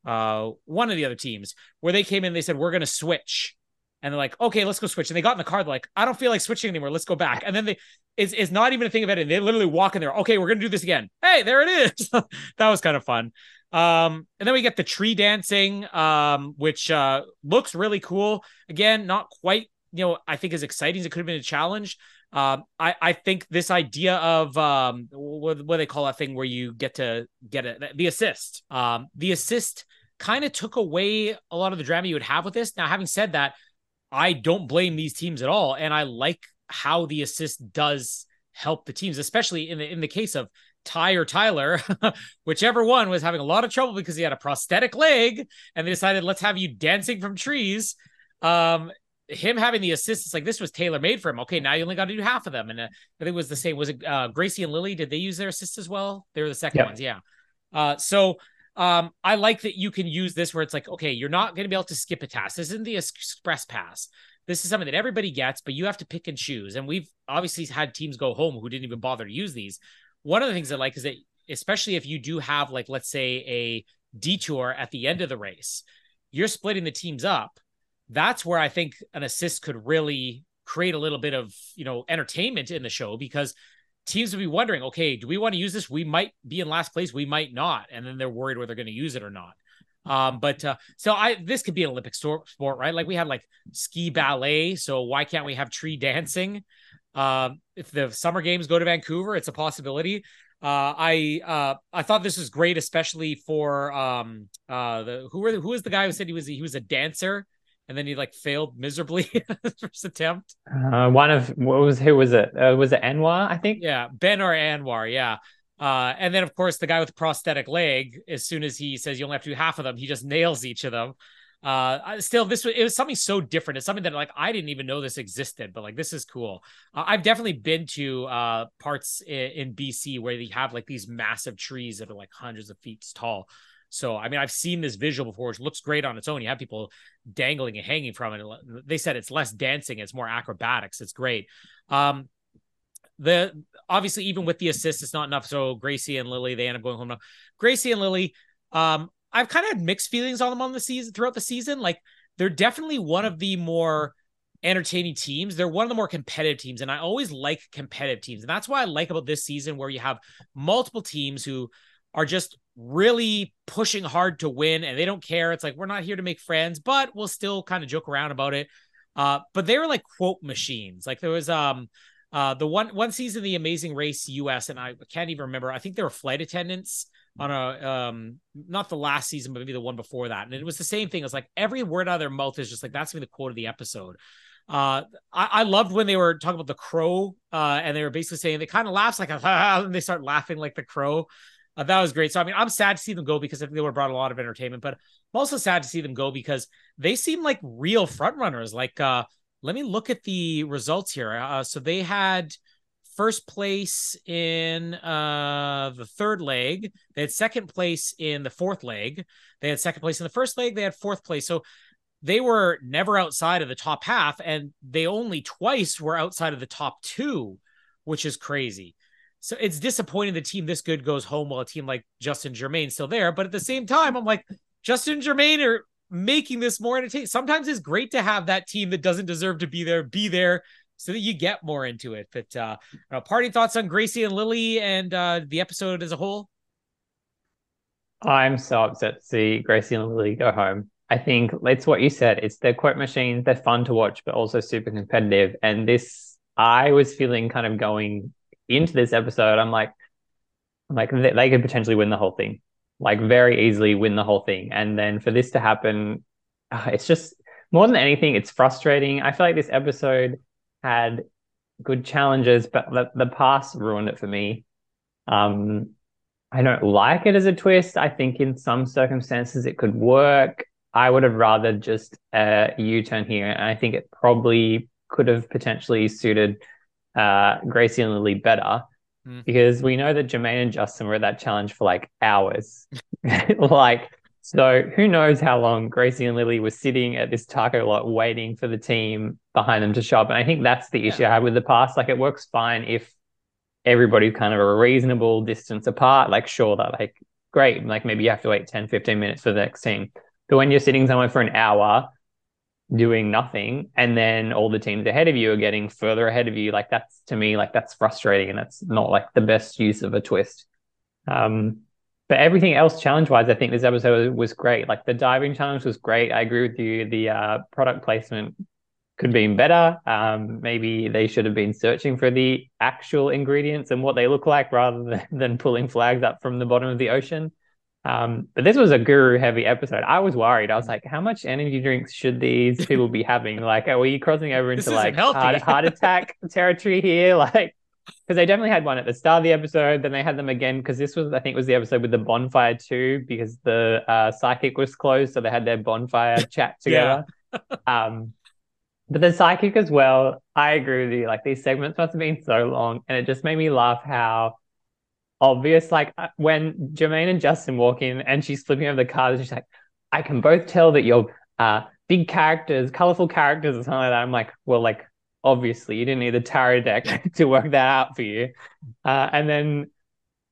B: uh, one of the other teams where they came in, they said, we're going to switch. And they're like, okay, let's go switch. And they got in the car. They're like, I don't feel like switching anymore. Let's go back. And then they, it's, it's not even a thing of it. And they literally walk in there. Okay, we're going to do this again. Hey, there it is. that was kind of fun. Um, and then we get the tree dancing, um, which uh, looks really cool. Again, not quite, you know, I think as exciting as it could have been a challenge. Um, I, I think this idea of um, what, what they call that thing where you get to get it, the assist. Um, the assist kind of took away a lot of the drama you would have with this. Now, having said that, I don't blame these teams at all, and I like how the assist does help the teams, especially in the in the case of Ty or Tyler, whichever one was having a lot of trouble because he had a prosthetic leg, and they decided let's have you dancing from trees. Um, him having the assist, it's like this was tailor made for him. Okay, now you only got to do half of them, and uh, I think it was the same. Was it uh, Gracie and Lily? Did they use their assist as well? They were the second ones, yeah. Uh, so um, I like that you can use this where it's like, okay, you're not going to be able to skip a task. This isn't the express pass. This is something that everybody gets, but you have to pick and choose. And we've obviously had teams go home who didn't even bother to use these. One of the things I like is that, especially if you do have, like, let's say a detour at the end of the race, you're splitting the teams up. That's where I think an assist could really create a little bit of, you know, entertainment in the show because teams would be wondering, okay, do we want to use this? We might be in last place, we might not, and then they're worried whether they're going to use it or not. Um, but uh, so I this could be an Olympic sport, right? Like we had like ski ballet, so why can't we have tree dancing? Um, if the summer games go to Vancouver, it's a possibility. Uh, I uh, I thought this was great, especially for um uh the who were who was the guy who said he was he was a dancer and then he like failed miserably first attempt.
C: Uh, one of what was who was it? Uh, was it Anwar? I think.
B: Yeah, Ben or Anwar. Yeah. Uh, and then of course the guy with the prosthetic leg, as soon as he says you only have to do half of them, he just nails each of them. Uh, still, this was it was something so different. It's something that like I didn't even know this existed, but like this is cool. Uh, I've definitely been to uh parts in, in BC where they have like these massive trees that are like hundreds of feet tall. So I mean, I've seen this visual before, which looks great on its own. You have people dangling and hanging from it. They said it's less dancing, it's more acrobatics. It's great. Um, the obviously even with the assist, it's not enough. So Gracie and Lily, they end up going home now. Gracie and Lily, um, I've kind of had mixed feelings on them on the season throughout the season. Like they're definitely one of the more entertaining teams. They're one of the more competitive teams, and I always like competitive teams, and that's why I like about this season where you have multiple teams who are just really pushing hard to win, and they don't care. It's like we're not here to make friends, but we'll still kind of joke around about it. Uh, but they were like quote machines. Like there was um uh, the one one season, the Amazing Race US, and I can't even remember. I think they were flight attendants on a um not the last season, but maybe the one before that. And it was the same thing. It's like every word out of their mouth is just like that's gonna be the quote of the episode. Uh, I, I loved when they were talking about the crow, uh, and they were basically saying they kind of laughs like and they start laughing like the crow. Uh, that was great. So I mean, I'm sad to see them go because I think they have brought a lot of entertainment, but I'm also sad to see them go because they seem like real front runners. Like uh let me look at the results here. Uh, so they had first place in uh, the third leg. They had second place in the fourth leg. They had second place in the first leg. They had fourth place. So they were never outside of the top half, and they only twice were outside of the top two, which is crazy. So it's disappointing the team this good goes home while a team like Justin Jermaine still there. But at the same time, I'm like, Justin Jermaine are making this more entertaining. Sometimes it's great to have that team that doesn't deserve to be there be there so that you get more into it. But uh, party thoughts on Gracie and Lily and uh, the episode as a whole.
C: I'm so upset to see Gracie and Lily go home. I think it's what you said. It's their quote machines. They're fun to watch, but also super competitive. And this, I was feeling kind of going into this episode. I'm like, I'm like they, could potentially win the whole thing like very easily win the whole thing. And then for this to happen, uh, it's just more than anything, it's frustrating. I feel like this episode had good challenges, but the, the pass ruined it for me. Um, I don't like it as a twist. I think in some circumstances it could work. I would have rather just a U turn here. And I think it probably could have potentially suited uh, Gracie and Lily better. Mm. because we know that Jermaine and Justin were at that challenge for like hours. like, so who knows how long Gracie and Lily were sitting at this taco lot waiting for the team behind them to show up. And I think that's the issue yeah. I had with the pass. Like, it works fine if everybody's kind of a reasonable distance apart. Like, sure, that like great. Like, maybe you have to wait 10, 15 minutes for the next team. But when you're sitting somewhere for an hour, doing nothing and then all the teams ahead of you are getting further ahead of you like that's to me like that's frustrating and that's not like the best use of a twist um but everything else challenge wise, I think this episode was great. Like the diving challenge was great. I agree with you. The uh, product placement could have been better. Um, maybe they should have been searching for the actual ingredients and what they look like rather than, than pulling flags up from the bottom of the ocean. Um, but this was a guru heavy episode. I was worried. I was like, how much energy drinks should these people be having? Like, are we crossing over into like heart, heart attack territory here? Like, because they definitely had one at the start of the episode. Then they had them again because this was, I think, was the episode with the bonfire too, because the uh, psychic was closed, so they had their bonfire chat together. um, but the psychic as well. I agree with you. Like these segments must have been so long, and it just made me laugh how obvious. Like uh, when Jermaine and Justin walk in and she's flipping over the cards, she's like, I can both tell that you're uh, big characters, colorful characters, or something like that. I'm like, well, like, obviously, you didn't need the tarot deck to work that out for you. Uh, and then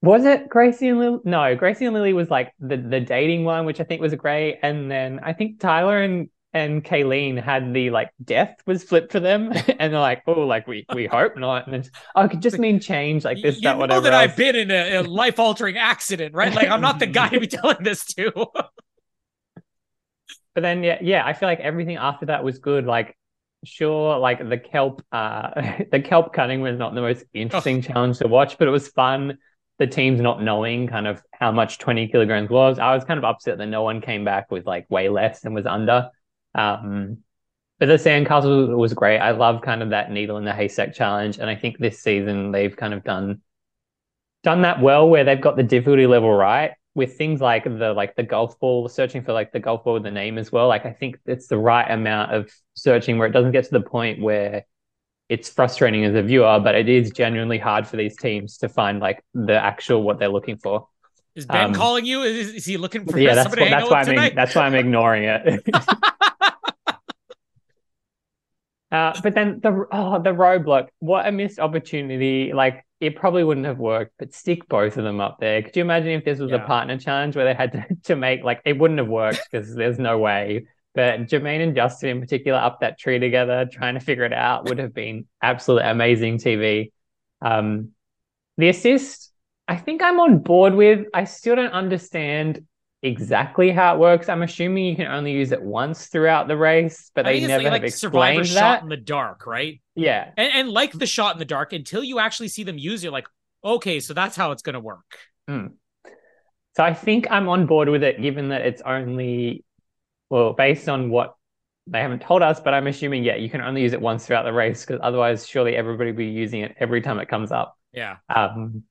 C: was it Gracie and Lily? No, Gracie and Lily was like the, the dating one, which I think was great. And then I think Tyler and and Kayleen had the like death was flipped for them, and they're like, "Oh, like we we hope not." And it's, oh, it could just mean change, like this,
B: you
C: that,
B: know
C: whatever.
B: that
C: else.
B: I've been in a, a life altering accident, right? Like I'm not the guy to be telling this to.
C: but then, yeah, yeah, I feel like everything after that was good. Like, sure, like the kelp, uh, the kelp cutting was not the most interesting oh. challenge to watch, but it was fun. The teams not knowing kind of how much 20 kilograms was. I was kind of upset that no one came back with like way less and was under. Um, but the sandcastle was great. I love kind of that needle in the haystack challenge, and I think this season they've kind of done done that well, where they've got the difficulty level right with things like the like the golf ball, searching for like the golf ball with the name as well. Like I think it's the right amount of searching where it doesn't get to the point where it's frustrating as a viewer, but it is genuinely hard for these teams to find like the actual what they're looking for.
B: Is Ben um, calling you? Is, is, he looking for
C: yeah? That's, what, that's why I'm that's why I'm ignoring it. Uh, but then the oh the roadblock, what a missed opportunity! Like it probably wouldn't have worked, but stick both of them up there. Could you imagine if this was yeah. a partner challenge where they had to, to make like it wouldn't have worked because there's no way. But Jermaine and Justin in particular up that tree together, trying to figure it out, would have been absolutely amazing TV. Um, the assist, I think I'm on board with. I still don't understand exactly how it works. I'm assuming you can only use it once throughout the race, but they never like, have like explained that.
B: shot in the dark, right?
C: Yeah,
B: and, and like the shot in the dark, until you actually see them use it, you're like okay, so that's how it's going to work.
C: Hmm. So I think I'm on board with it, given that it's only well based on what they haven't told us, but I'm assuming yeah, you can only use it once throughout the race because otherwise, surely everybody will be using it every time it comes up.
B: Yeah.
C: Um.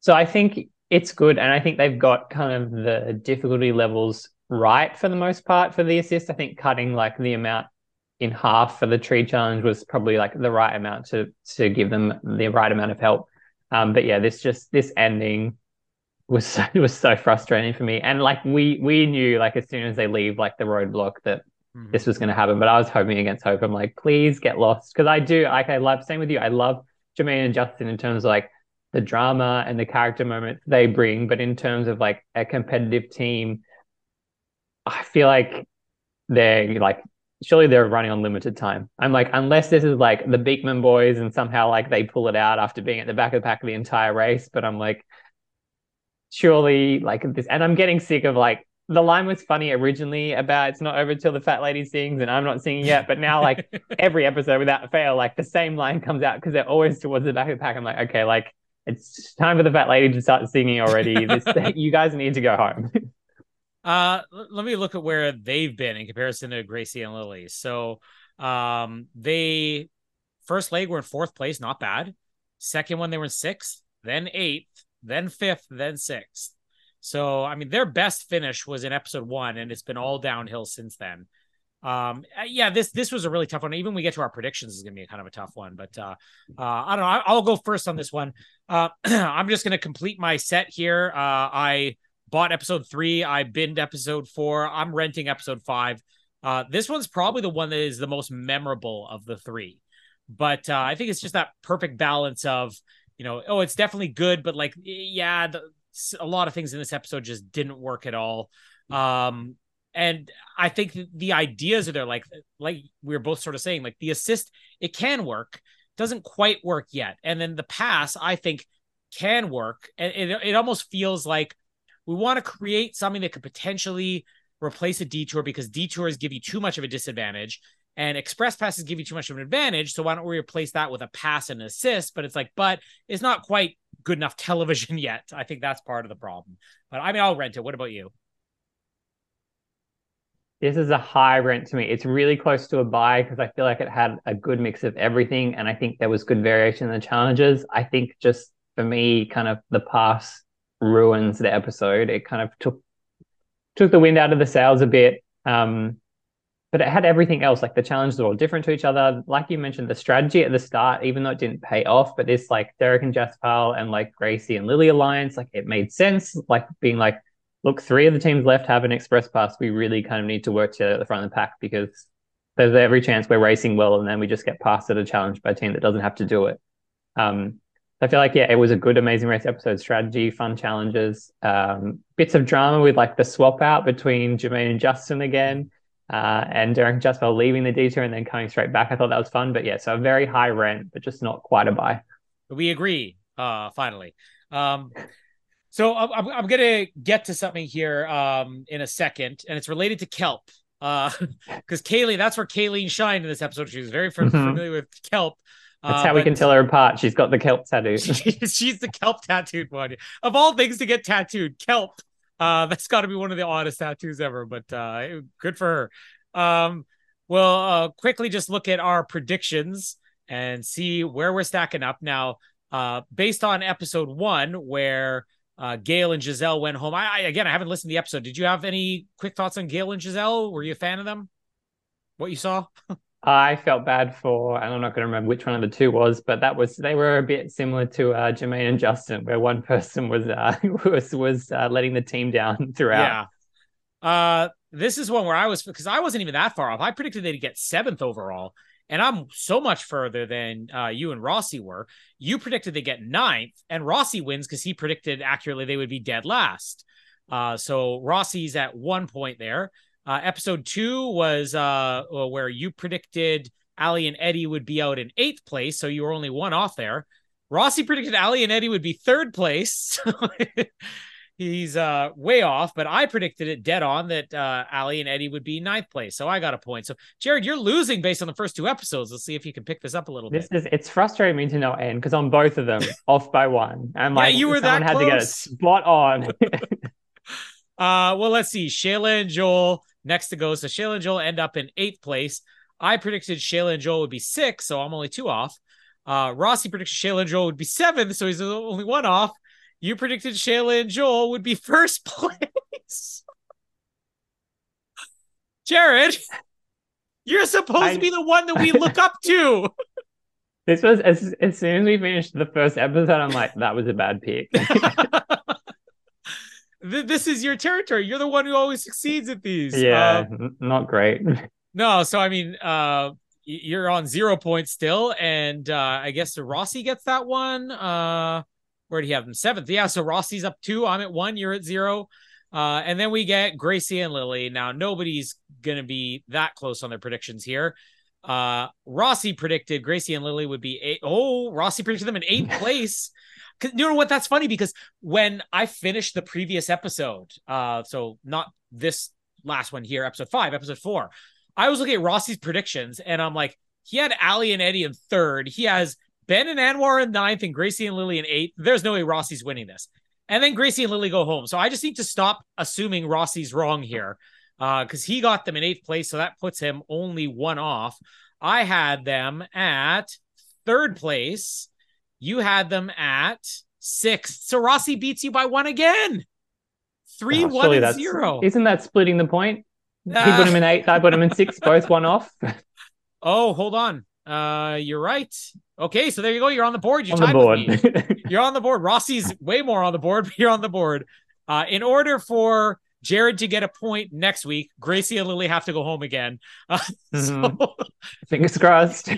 C: So I think it's good. And I think they've got kind of the difficulty levels right for the most part for the assist. I think cutting like the amount in half for the tree challenge was probably like the right amount to to give them the right amount of help. Um, but yeah, this just this ending was so, was so frustrating for me. And like we we knew like as soon as they leave like the roadblock that mm-hmm. this was going to happen. But I was hoping against hope. I'm like, please get lost because I do like I love same with you. I love Jermaine and Justin in terms of like the drama and the character moments they bring, but in terms of like a competitive team, I feel like they're like surely they're running on limited time. I'm like, unless this is like the Beekman boys and somehow like they pull it out after being at the back of the pack of the entire race, but I'm like, surely like this, and I'm getting sick of like the line was funny originally about it's not over till the fat lady sings and I'm not singing yet, but now like every episode without fail, like the same line comes out because they're always towards the back of the pack. I'm like, okay, like it's time for the fat lady to start singing already. This, you guys need to go home.
B: uh, let me look at where they've been in comparison to Gracie and Lily. So, um, they first leg were in fourth place, not bad. Second one, they were in sixth, then eighth, then fifth, then sixth. So, I mean, their best finish was in episode one, and it's been all downhill since then. Um, uh, yeah, this this was a really tough one. Even when we get to our predictions, is to be kind of a tough one. But uh, uh, I don't know. I'll go first on this one. Uh, I'm just to complete my set here. Uh, I bought episode three. I binned episode four. I'm renting episode five. Uh, this one's probably the one that is the most memorable of the three. But uh, I think it's just that perfect balance of, you know, oh, it's definitely good, but like, yeah, the, a lot of things in this episode just didn't work at all. Um, and I think the ideas are there, like like we were both sort of saying, like the assist, it can work, doesn't quite work yet, and then the pass, I think, can work, and it, it almost feels like we want to create something that could potentially replace a detour because detours give you too much of a disadvantage and express passes give you too much of an advantage. So why don't we replace that with a pass and assist? But it's like, but it's not quite good enough television yet. I think that's part of the problem. But I mean, I'll rent it. What about you?
C: This is a high rent to me. It's really close to a buy because I feel like it had a good mix of everything. And I think there was good variation in the challenges. I think just for me, kind of the pass ruins the episode. It kind of took took the wind out of the sails a bit. Um, but it had everything else. Like the challenges were all different to each other. Like you mentioned, the strategy at the start, even though it didn't pay off, but this like Derek and Jaspal and like Gracie and Lily alliance, like it made sense. Like being like, look, three of the teams left have an express pass. We really kind of need to work together at the front of the pack because there's every chance we're racing well and then we just get passed at a challenge by a team that doesn't have to do it. Um, I feel like yeah, it was a good Amazing Race episode. Strategy, fun challenges, um, bits of drama with like the swap out between Jermaine and Justin again uh, and Derek Jaspal leaving the detour and then coming straight back. I thought that was fun, but yeah, so a very high rent, but just not quite a buy.
B: We agree. Uh, finally. Um, so I'm, I'm gonna get to something here um, in a second, and it's related to kelp. Uh, because Kaylee, that's where Kayleen shined in this episode. She was very mm-hmm. familiar with kelp.
C: That's uh, how we can tell her apart. She's got the kelp tattoo.
B: she's the kelp tattooed one. Of all things to get tattooed, kelp uh, that's got to be one of the oddest tattoos ever, but uh, good for her. Um, we'll uh, quickly just look at our predictions and see where we're stacking up now. Uh, based on episode one, where uh, Gail and Giselle went home. I, I again, I haven't listened to the episode. Did you have any quick thoughts on Gail and Giselle? Were you a fan of them? What you saw?
C: I felt bad for, and I'm not going to remember which one of the two was, but that was they were a bit similar to uh, Jermaine and Justin, where one person was uh, was was uh, letting the team down throughout.
B: Yeah. Uh, this is one where I was because I wasn't even that far off. I predicted they'd get seventh overall, and I'm so much further than uh, you and Rossi were. You predicted they get ninth, and Rossi wins because he predicted accurately they would be dead last. Uh, so Rossi's at one point there. Uh, episode two was uh, uh, where you predicted Ali and Eddie would be out in eighth place, so you were only one off there. Rossi predicted Ali and Eddie would be third place. He's uh, way off, but I predicted it dead on that uh, Ali and Eddie would be ninth place. So I got a point. So Jared, you're losing based on the first two episodes. Let's see if you can pick this up a little
C: this
B: bit.
C: Is, it's frustrating me to no end because on both of them, off by one. And like
B: yeah, you were someone
C: that
B: close.
C: had to get it spot on.
B: uh, well, let's see. Shayla and Joel next to go. So Shayla and Joel end up in eighth place. I predicted Shayla and Joel would be six, so I'm only two off. Uh, Rossi predicted Shayla and Joel would be seventh, so he's only one off. You predicted Shayla and Joel would be first place. Jared, you're supposed I... to be the one that we look up to.
C: This was as as soon as we finished the first episode, I'm like, that was a bad pick
B: this is your territory. You're the one who always succeeds at these.
C: Yeah, uh, not great.
B: no, so I mean, uh, you're on zero points still, and uh, I guess Rossi gets that one. Uh, where do you have them? Seventh. Yeah, so Rossi's up two. I'm at one. You're at zero. Uh, and then we get Gracie and Lily. Now nobody's gonna be that close on their predictions here. Uh, Rossi predicted Gracie and Lily would be eight. Oh, Rossi predicted them in eighth place you know what? That's funny because when I finished the previous episode, uh, so not this last one here, episode five, episode four, I was looking at Rossi's predictions and I'm like, he had Ali and Eddie in third. He has Ben and Anwar in ninth and Gracie and Lily in eighth. There's no way Rossi's winning this. And then Gracie and Lily go home. So I just need to stop assuming Rossi's wrong here because uh, he got them in eighth place. So that puts him only one off. I had them at third place. You had them at sixth. So Rossi beats you by one again. Three, oh, one, and zero.
C: Isn't that splitting the point? Uh, he put him in eighth. I put him in sixth. Both one off.
B: oh, hold on. Uh, you're right. Okay, so there you go. You're on the board. You're
C: on the
B: board. you're on the board. Rossi's way more on the board, but you're on the board. Uh, in order for Jared to get a point next week. Gracie and Lily have to go home again. Uh,
C: mm-hmm. so, Fingers crossed.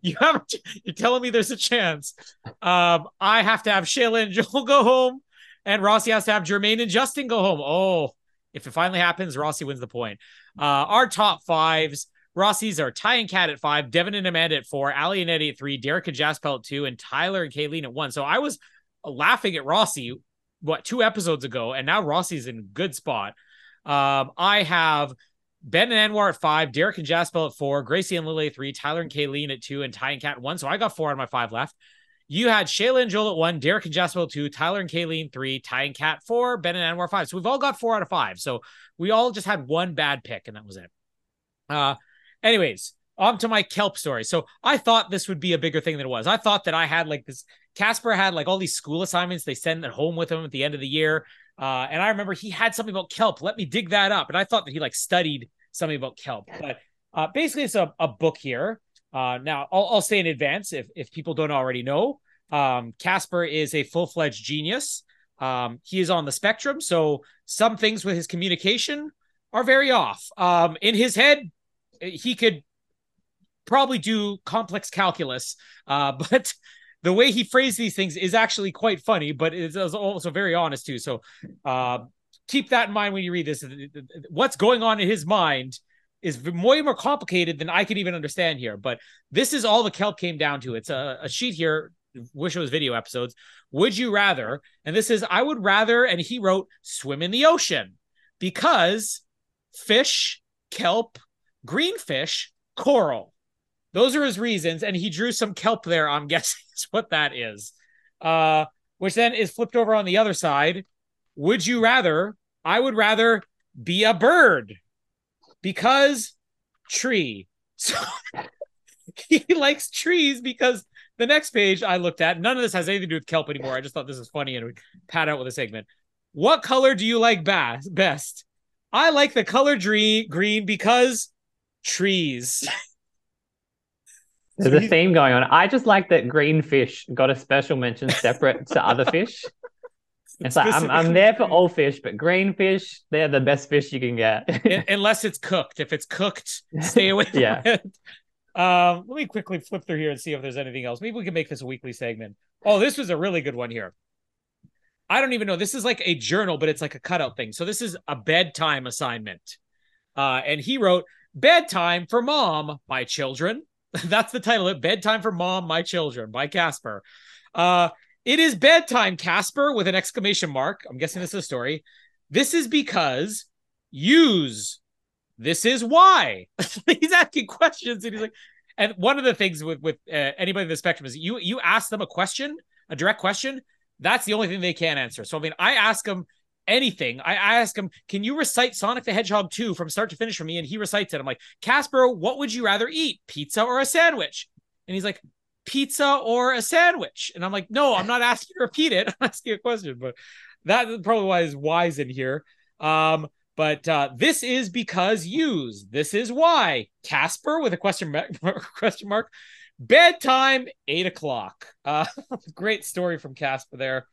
B: you have you're telling me there's a chance. Um, I have to have Shayla and Joel go home, and Rossi has to have Jermaine and Justin go home. Oh, if it finally happens, Rossi wins the point. Uh, our top fives. Rossi's are Ty and Kat at five, Devin and Amanda at four, Ali and Eddie at three, Derek and Jaspal at two, and Tyler and Kayleen at one. So I was laughing at Rossi what two episodes ago, and now Rossi's in good spot. Um, I have Ben and Anwar at five, Derek and Jaspal at four, Gracie and Lily at three, Tyler and Kayleen at two, and Ty and Kat at one. So I got four out of my five left. You had Shayla and Joel at one, Derek and Jaspal at two, Tyler and Kayleen three, Ty and Kat four, Ben and Anwar five. So we've all got four out of five. So we all just had one bad pick, and that was it. Uh, anyways, on to my kelp story. So I thought this would be a bigger thing than it was. I thought that I had like this. Casper had like all these school assignments they send at home with him at the end of the year. Uh, and I remember he had something about kelp. Let me dig that up. And I thought that he like studied something about kelp. But uh, basically, it's a, a book here. Uh, now, I'll, I'll say in advance if, if people don't already know, um, Casper is a full fledged genius. Um, he is on the spectrum. So some things with his communication are very off. Um, in his head, he could probably do complex calculus, uh, but the way he phrased these things is actually quite funny, but it's also very honest too. So uh, keep that in mind when you read this. What's going on in his mind is way more complicated than I can even understand here. But this is all the kelp came down to. It's a, a sheet here. Wish it was video episodes. Would you rather? And this is I would rather, and he wrote swim in the ocean because fish, kelp, green fish, coral. Those are his reasons, and he drew some kelp there. I'm guessing is what that is. Uh, which then is flipped over on the other side. Would you rather? I would rather be a bird because tree. So he likes trees because the next page I looked at, none of this has anything to do with kelp anymore. I just thought this was funny and we pat out with a segment. What color do you like best? I like the color green because trees.
C: There's a theme going on. I just like that green fish got a special mention separate to other fish. It's like I'm, I'm there for all fish, but green fish, they're the best fish you can get.
B: Unless it's cooked. If it's cooked, stay away from yeah. it. Um, let me quickly flip through here and see if there's anything else. Maybe we can make this a weekly segment. Oh, this was a really good one here. I don't even know. This is like a journal, but it's like a cutout thing. So this is a bedtime assignment. Uh, and he wrote, Bedtime for Mom, my children. That's the title. Of it Bedtime for Mom, My Children by Casper. Uh, it is bedtime, Casper, with an exclamation mark. I'm guessing this is a story. This is because use. This is why. he's asking questions, and he's like, and one of the things with with uh, anybody in the spectrum is you you ask them a question, a direct question. That's the only thing they can answer. So I mean, I ask them anything. I, ask him, can you recite Sonic the Hedgehog 2 from start to finish for me? And he recites it. I'm like, Casper, what would you rather eat, pizza or a sandwich? And he's like, pizza or a sandwich? And I'm like, no, I'm not asking you to repeat it. I'm asking a question, but that probably why is wise in here. Um, but uh, this is because use. This is why Casper with a question mark, question mark. Bedtime eight o'clock. Uh, great story from Casper there.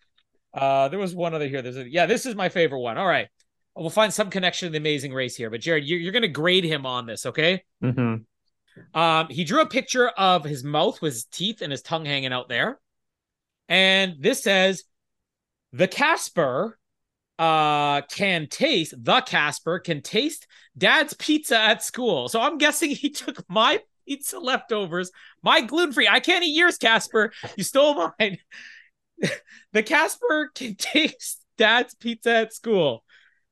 B: Uh, there was one other here. There's a, yeah, this is my favorite one. All right. We'll find some connection to the amazing race here. But Jared, you're, you're going to grade him on this, okay?
C: Mm-hmm.
B: Um, he drew a picture of his mouth with his teeth and his tongue hanging out there. And this says the Casper uh can taste the Casper can taste dad's pizza at school. So I'm guessing he took my pizza leftovers, my gluten free. I can't eat yours, Casper. You stole mine. the Casper can taste dad's pizza at school.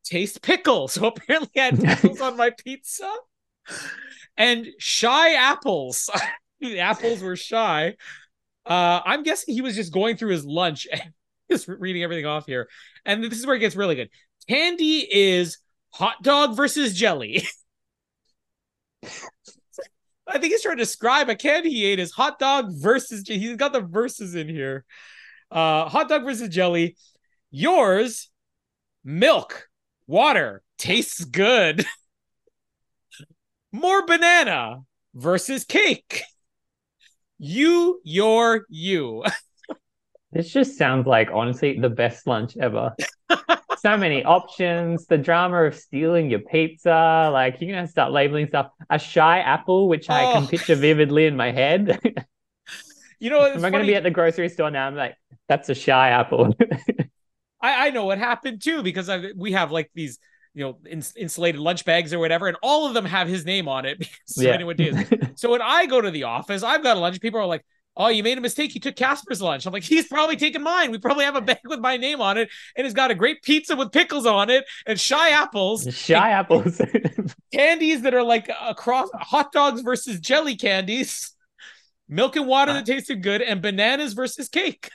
B: Taste pickles. So apparently I had pickles on my pizza. And shy apples. the apples were shy. Uh, I'm guessing he was just going through his lunch and just reading everything off here. And this is where it gets really good. Candy is hot dog versus jelly. I think he's trying to describe a candy he ate as hot dog versus. He's got the verses in here. Uh, hot dog versus jelly. Yours, milk, water, tastes good. More banana versus cake. You, your, you.
C: this just sounds like honestly the best lunch ever. so many options. The drama of stealing your pizza. Like you're gonna start labeling stuff. A shy apple, which oh. I can oh. picture vividly in my head.
B: you know,
C: am I going to be at the grocery store now? I'm like, that's a shy apple.
B: I, I know what happened too because I, we have like these you know ins- insulated lunch bags or whatever, and all of them have his name on it because yeah. anyone did. so when I go to the office, I've got a lunch. People are like, oh, you made a mistake. You took Casper's lunch. I'm like, he's probably taken mine. We probably have a bag with my name on it, and it's got a great pizza with pickles on it and shy apples,
C: Shy apples.
B: candies that are like across hot dogs versus jelly candies, milk and water uh. that tasted good, and bananas versus cake.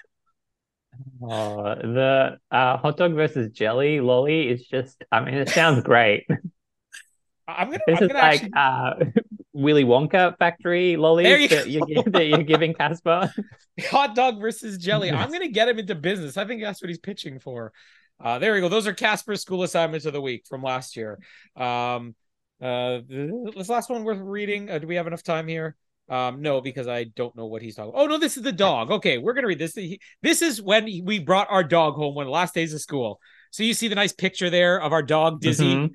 C: Oh, the uh, hot dog versus jelly lolly is just, I mean, it sounds great.
B: I'm gonna.
C: This
B: I'm
C: is
B: gonna
C: like
B: actually,
C: uh, Willy Wonka factory lollies
B: you
C: that, you're, that you're giving Casper.
B: hot dog versus jelly. I'm gonna get him into business. I think that's what he's pitching for. Uh, there we go. Those are Casper's school assignments of the week from last year. Um, uh, this last one worth reading. Uh, do we have enough time here? Um, no, because I don't know what he's talking. Oh no, this is the dog. Okay, we're gonna read this. This is when we brought our dog home one of the last days of school. So you see the nice picture there of our dog Dizzy.
C: Mhm.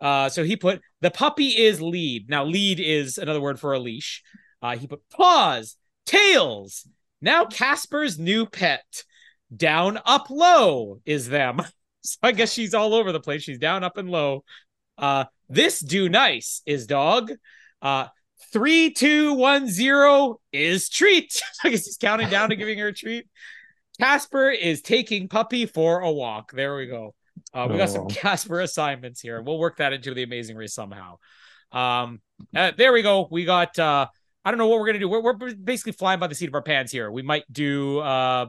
B: Uh, so he put the puppy is lead. Now, lead is another word for a leash. Uh, he put paws, tails. Now Casper's new pet. Down, up, low is them. So I guess she's all over the place. She's down, up, and low. Uh, this do nice is dog. Uh, three, two, one, zero is treat. I guess he's counting down to giving her a treat. Casper is taking puppy for a walk. There we go. Uh, we got some
C: Oh.
B: Casper assignments here. and We'll work that into the Amazing Race somehow. Um, uh, there we go. We got. Uh, I don't know what we're gonna do. We're, we're basically flying by the seat of our pants here. We might do uh,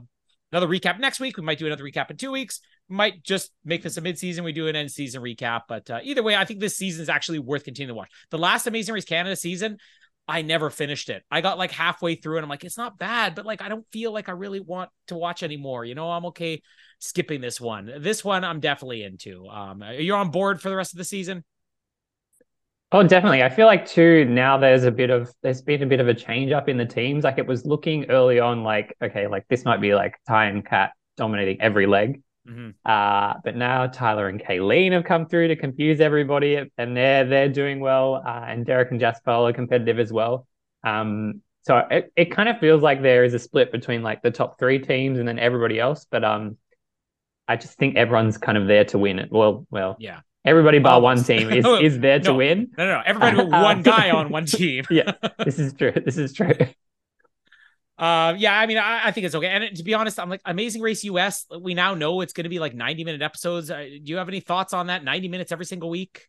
B: another recap next week. We might do another recap in two weeks. We might just make this a mid-season. We do an end-season recap. But uh, either way, I think this season is actually worth continuing to watch. The last Amazing Race Canada season, I never finished it. I got like halfway through and I'm like, it's not bad, but like I don't feel like I really want to watch anymore. You know, I'm okay skipping this one. This one I'm definitely into. Um, are on board for the rest of the season?
C: Oh, definitely. I feel like too now there's a bit of there's been a bit of a change up in the teams. Like it was looking early on like okay, like this might be like Ty and Kat dominating every leg.
B: Mhm.
C: Uh, but now Tyler and Kayleen have come through to confuse everybody, and they're they're doing well. Uh, and Derek and Jaspal are competitive as well. Um, so it, it kind of feels like there is a split between like the top three teams and then everybody else. But um, I just think everyone's kind of there to win it. Well, well,
B: Yeah.
C: Everybody bar one team is is there to
B: No.
C: win.
B: No, no, no. Everybody but one guy on one team.
C: Yeah, this is true. This is true.
B: Uh, yeah, I mean, I, I think it's okay. And to be honest, I'm like Amazing Race US. We now know it's going to be like 90 minute episodes. Uh, do you have any thoughts on that? 90 minutes every single week.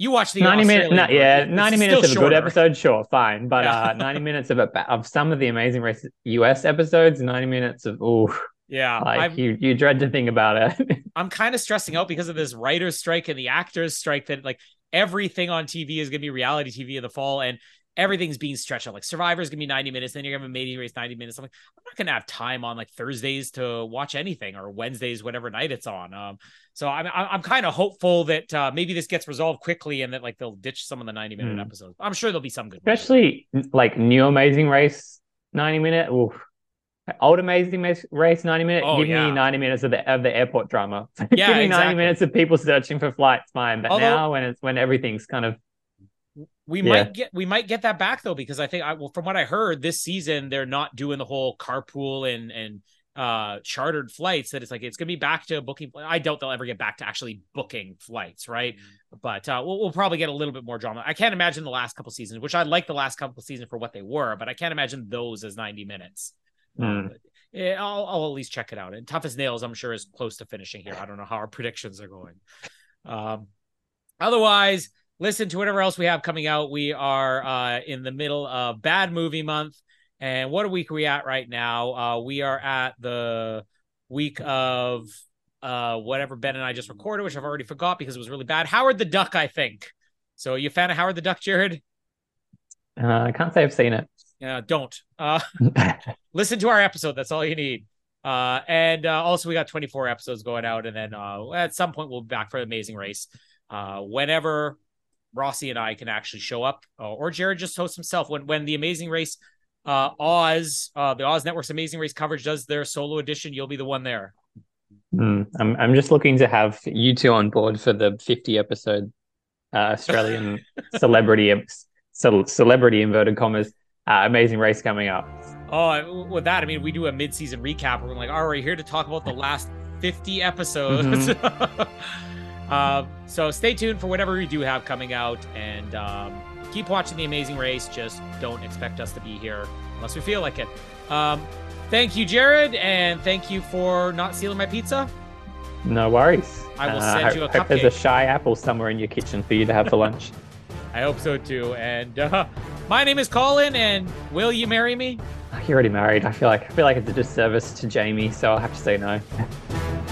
B: You watch the
C: 90 minutes, no, yeah,
B: version.
C: 90
B: is
C: minutes of a good episode, sure, fine. But
B: Yeah.
C: uh, 90 minutes of a, of some of the Amazing Race US episodes, 90 minutes of, ooh,
B: Yeah,
C: like you, you dread to think about it.
B: I'm kind of stressing out because of this writer's strike and the actors strike that like everything on TV is going to be reality TV in the fall and everything's being stretched out. Like Survivor's going to be 90 minutes, then you're going to have Amazing Race 90 minutes. I'm like, I'm not going to have time on like Thursdays to watch anything or Wednesdays, whatever night it's on. Um, so I'm I'm, I'm kind of hopeful that uh, maybe this gets resolved quickly and that like they'll ditch some of the 90 minute
C: Hmm.
B: episodes. I'm sure there'll be some good. ones.
C: Especially like new Amazing Race 90 minute, ooh. Old Amazing Race 90 minutes.
B: Oh,
C: give
B: yeah.
C: me 90 minutes of the of the airport drama.
B: Yeah,
C: give me 90
B: exactly.
C: minutes of people searching for flights, fine. But
B: Although-
C: now when it's when everything's kind of
B: We
C: Yeah.
B: might get we might get that back though because I think I well from what I heard this season they're not doing the whole carpool and and uh chartered flights that it's like it's gonna be back to booking. I doubt they'll ever get back to actually booking flights, right? But uh, we'll, we'll probably get a little bit more drama. I can't imagine the last couple seasons, which I like the last couple seasons for what they were, but I can't imagine those as ninety minutes. Um, yeah, I'll, I'll at least check it out. And Tough as Nails, I'm sure, is close to finishing here. I don't know how our predictions are going. Um, otherwise, listen to whatever else we have coming out. We are uh, in the middle of Bad Movie Month. And what a week are we at right now? Uh, we are at the week of uh, whatever Ben and I just recorded, which I've already forgot because it was really bad. Howard the Duck, I think. So, are you a fan of Howard the Duck, Jared?
C: uh, I can't say I've seen it.
B: Uh, don't. Uh, listen to our episode. That's all you need. Uh, and uh, also we got 24 episodes going out, and then uh, at some point we'll be back for the Amazing Race. Uh, whenever Rossi and I can actually show up, uh, or Jared just hosts himself when when the Amazing Race, uh, Oz, uh, the Oz Network's Amazing Race coverage does their solo edition. You'll be the one there.
C: Hmm. I'm I'm just looking to have you two on board for the 50 episode uh, Australian celebrity ce- celebrity inverted commas uh, amazing race coming up.
B: Oh, with that, I mean, we do a mid-season recap. We're like, all right, here to talk about the last 50 episodes. um, so stay tuned for whatever we do have coming out, and um, keep watching the Amazing Race. Just don't expect us to be here unless we feel like it. Um, thank you, Jared, and thank you for not stealing my pizza.
C: No worries.
B: I will
C: Uh,
B: send
C: hope-
B: you a
C: hope There's a shy apple somewhere in your kitchen for you to have for lunch.
B: I hope so too. And uh, my name is Colin, and will you marry me?
C: You're already married. I feel like I feel like it's a disservice to Jamie, so I'll have to say no.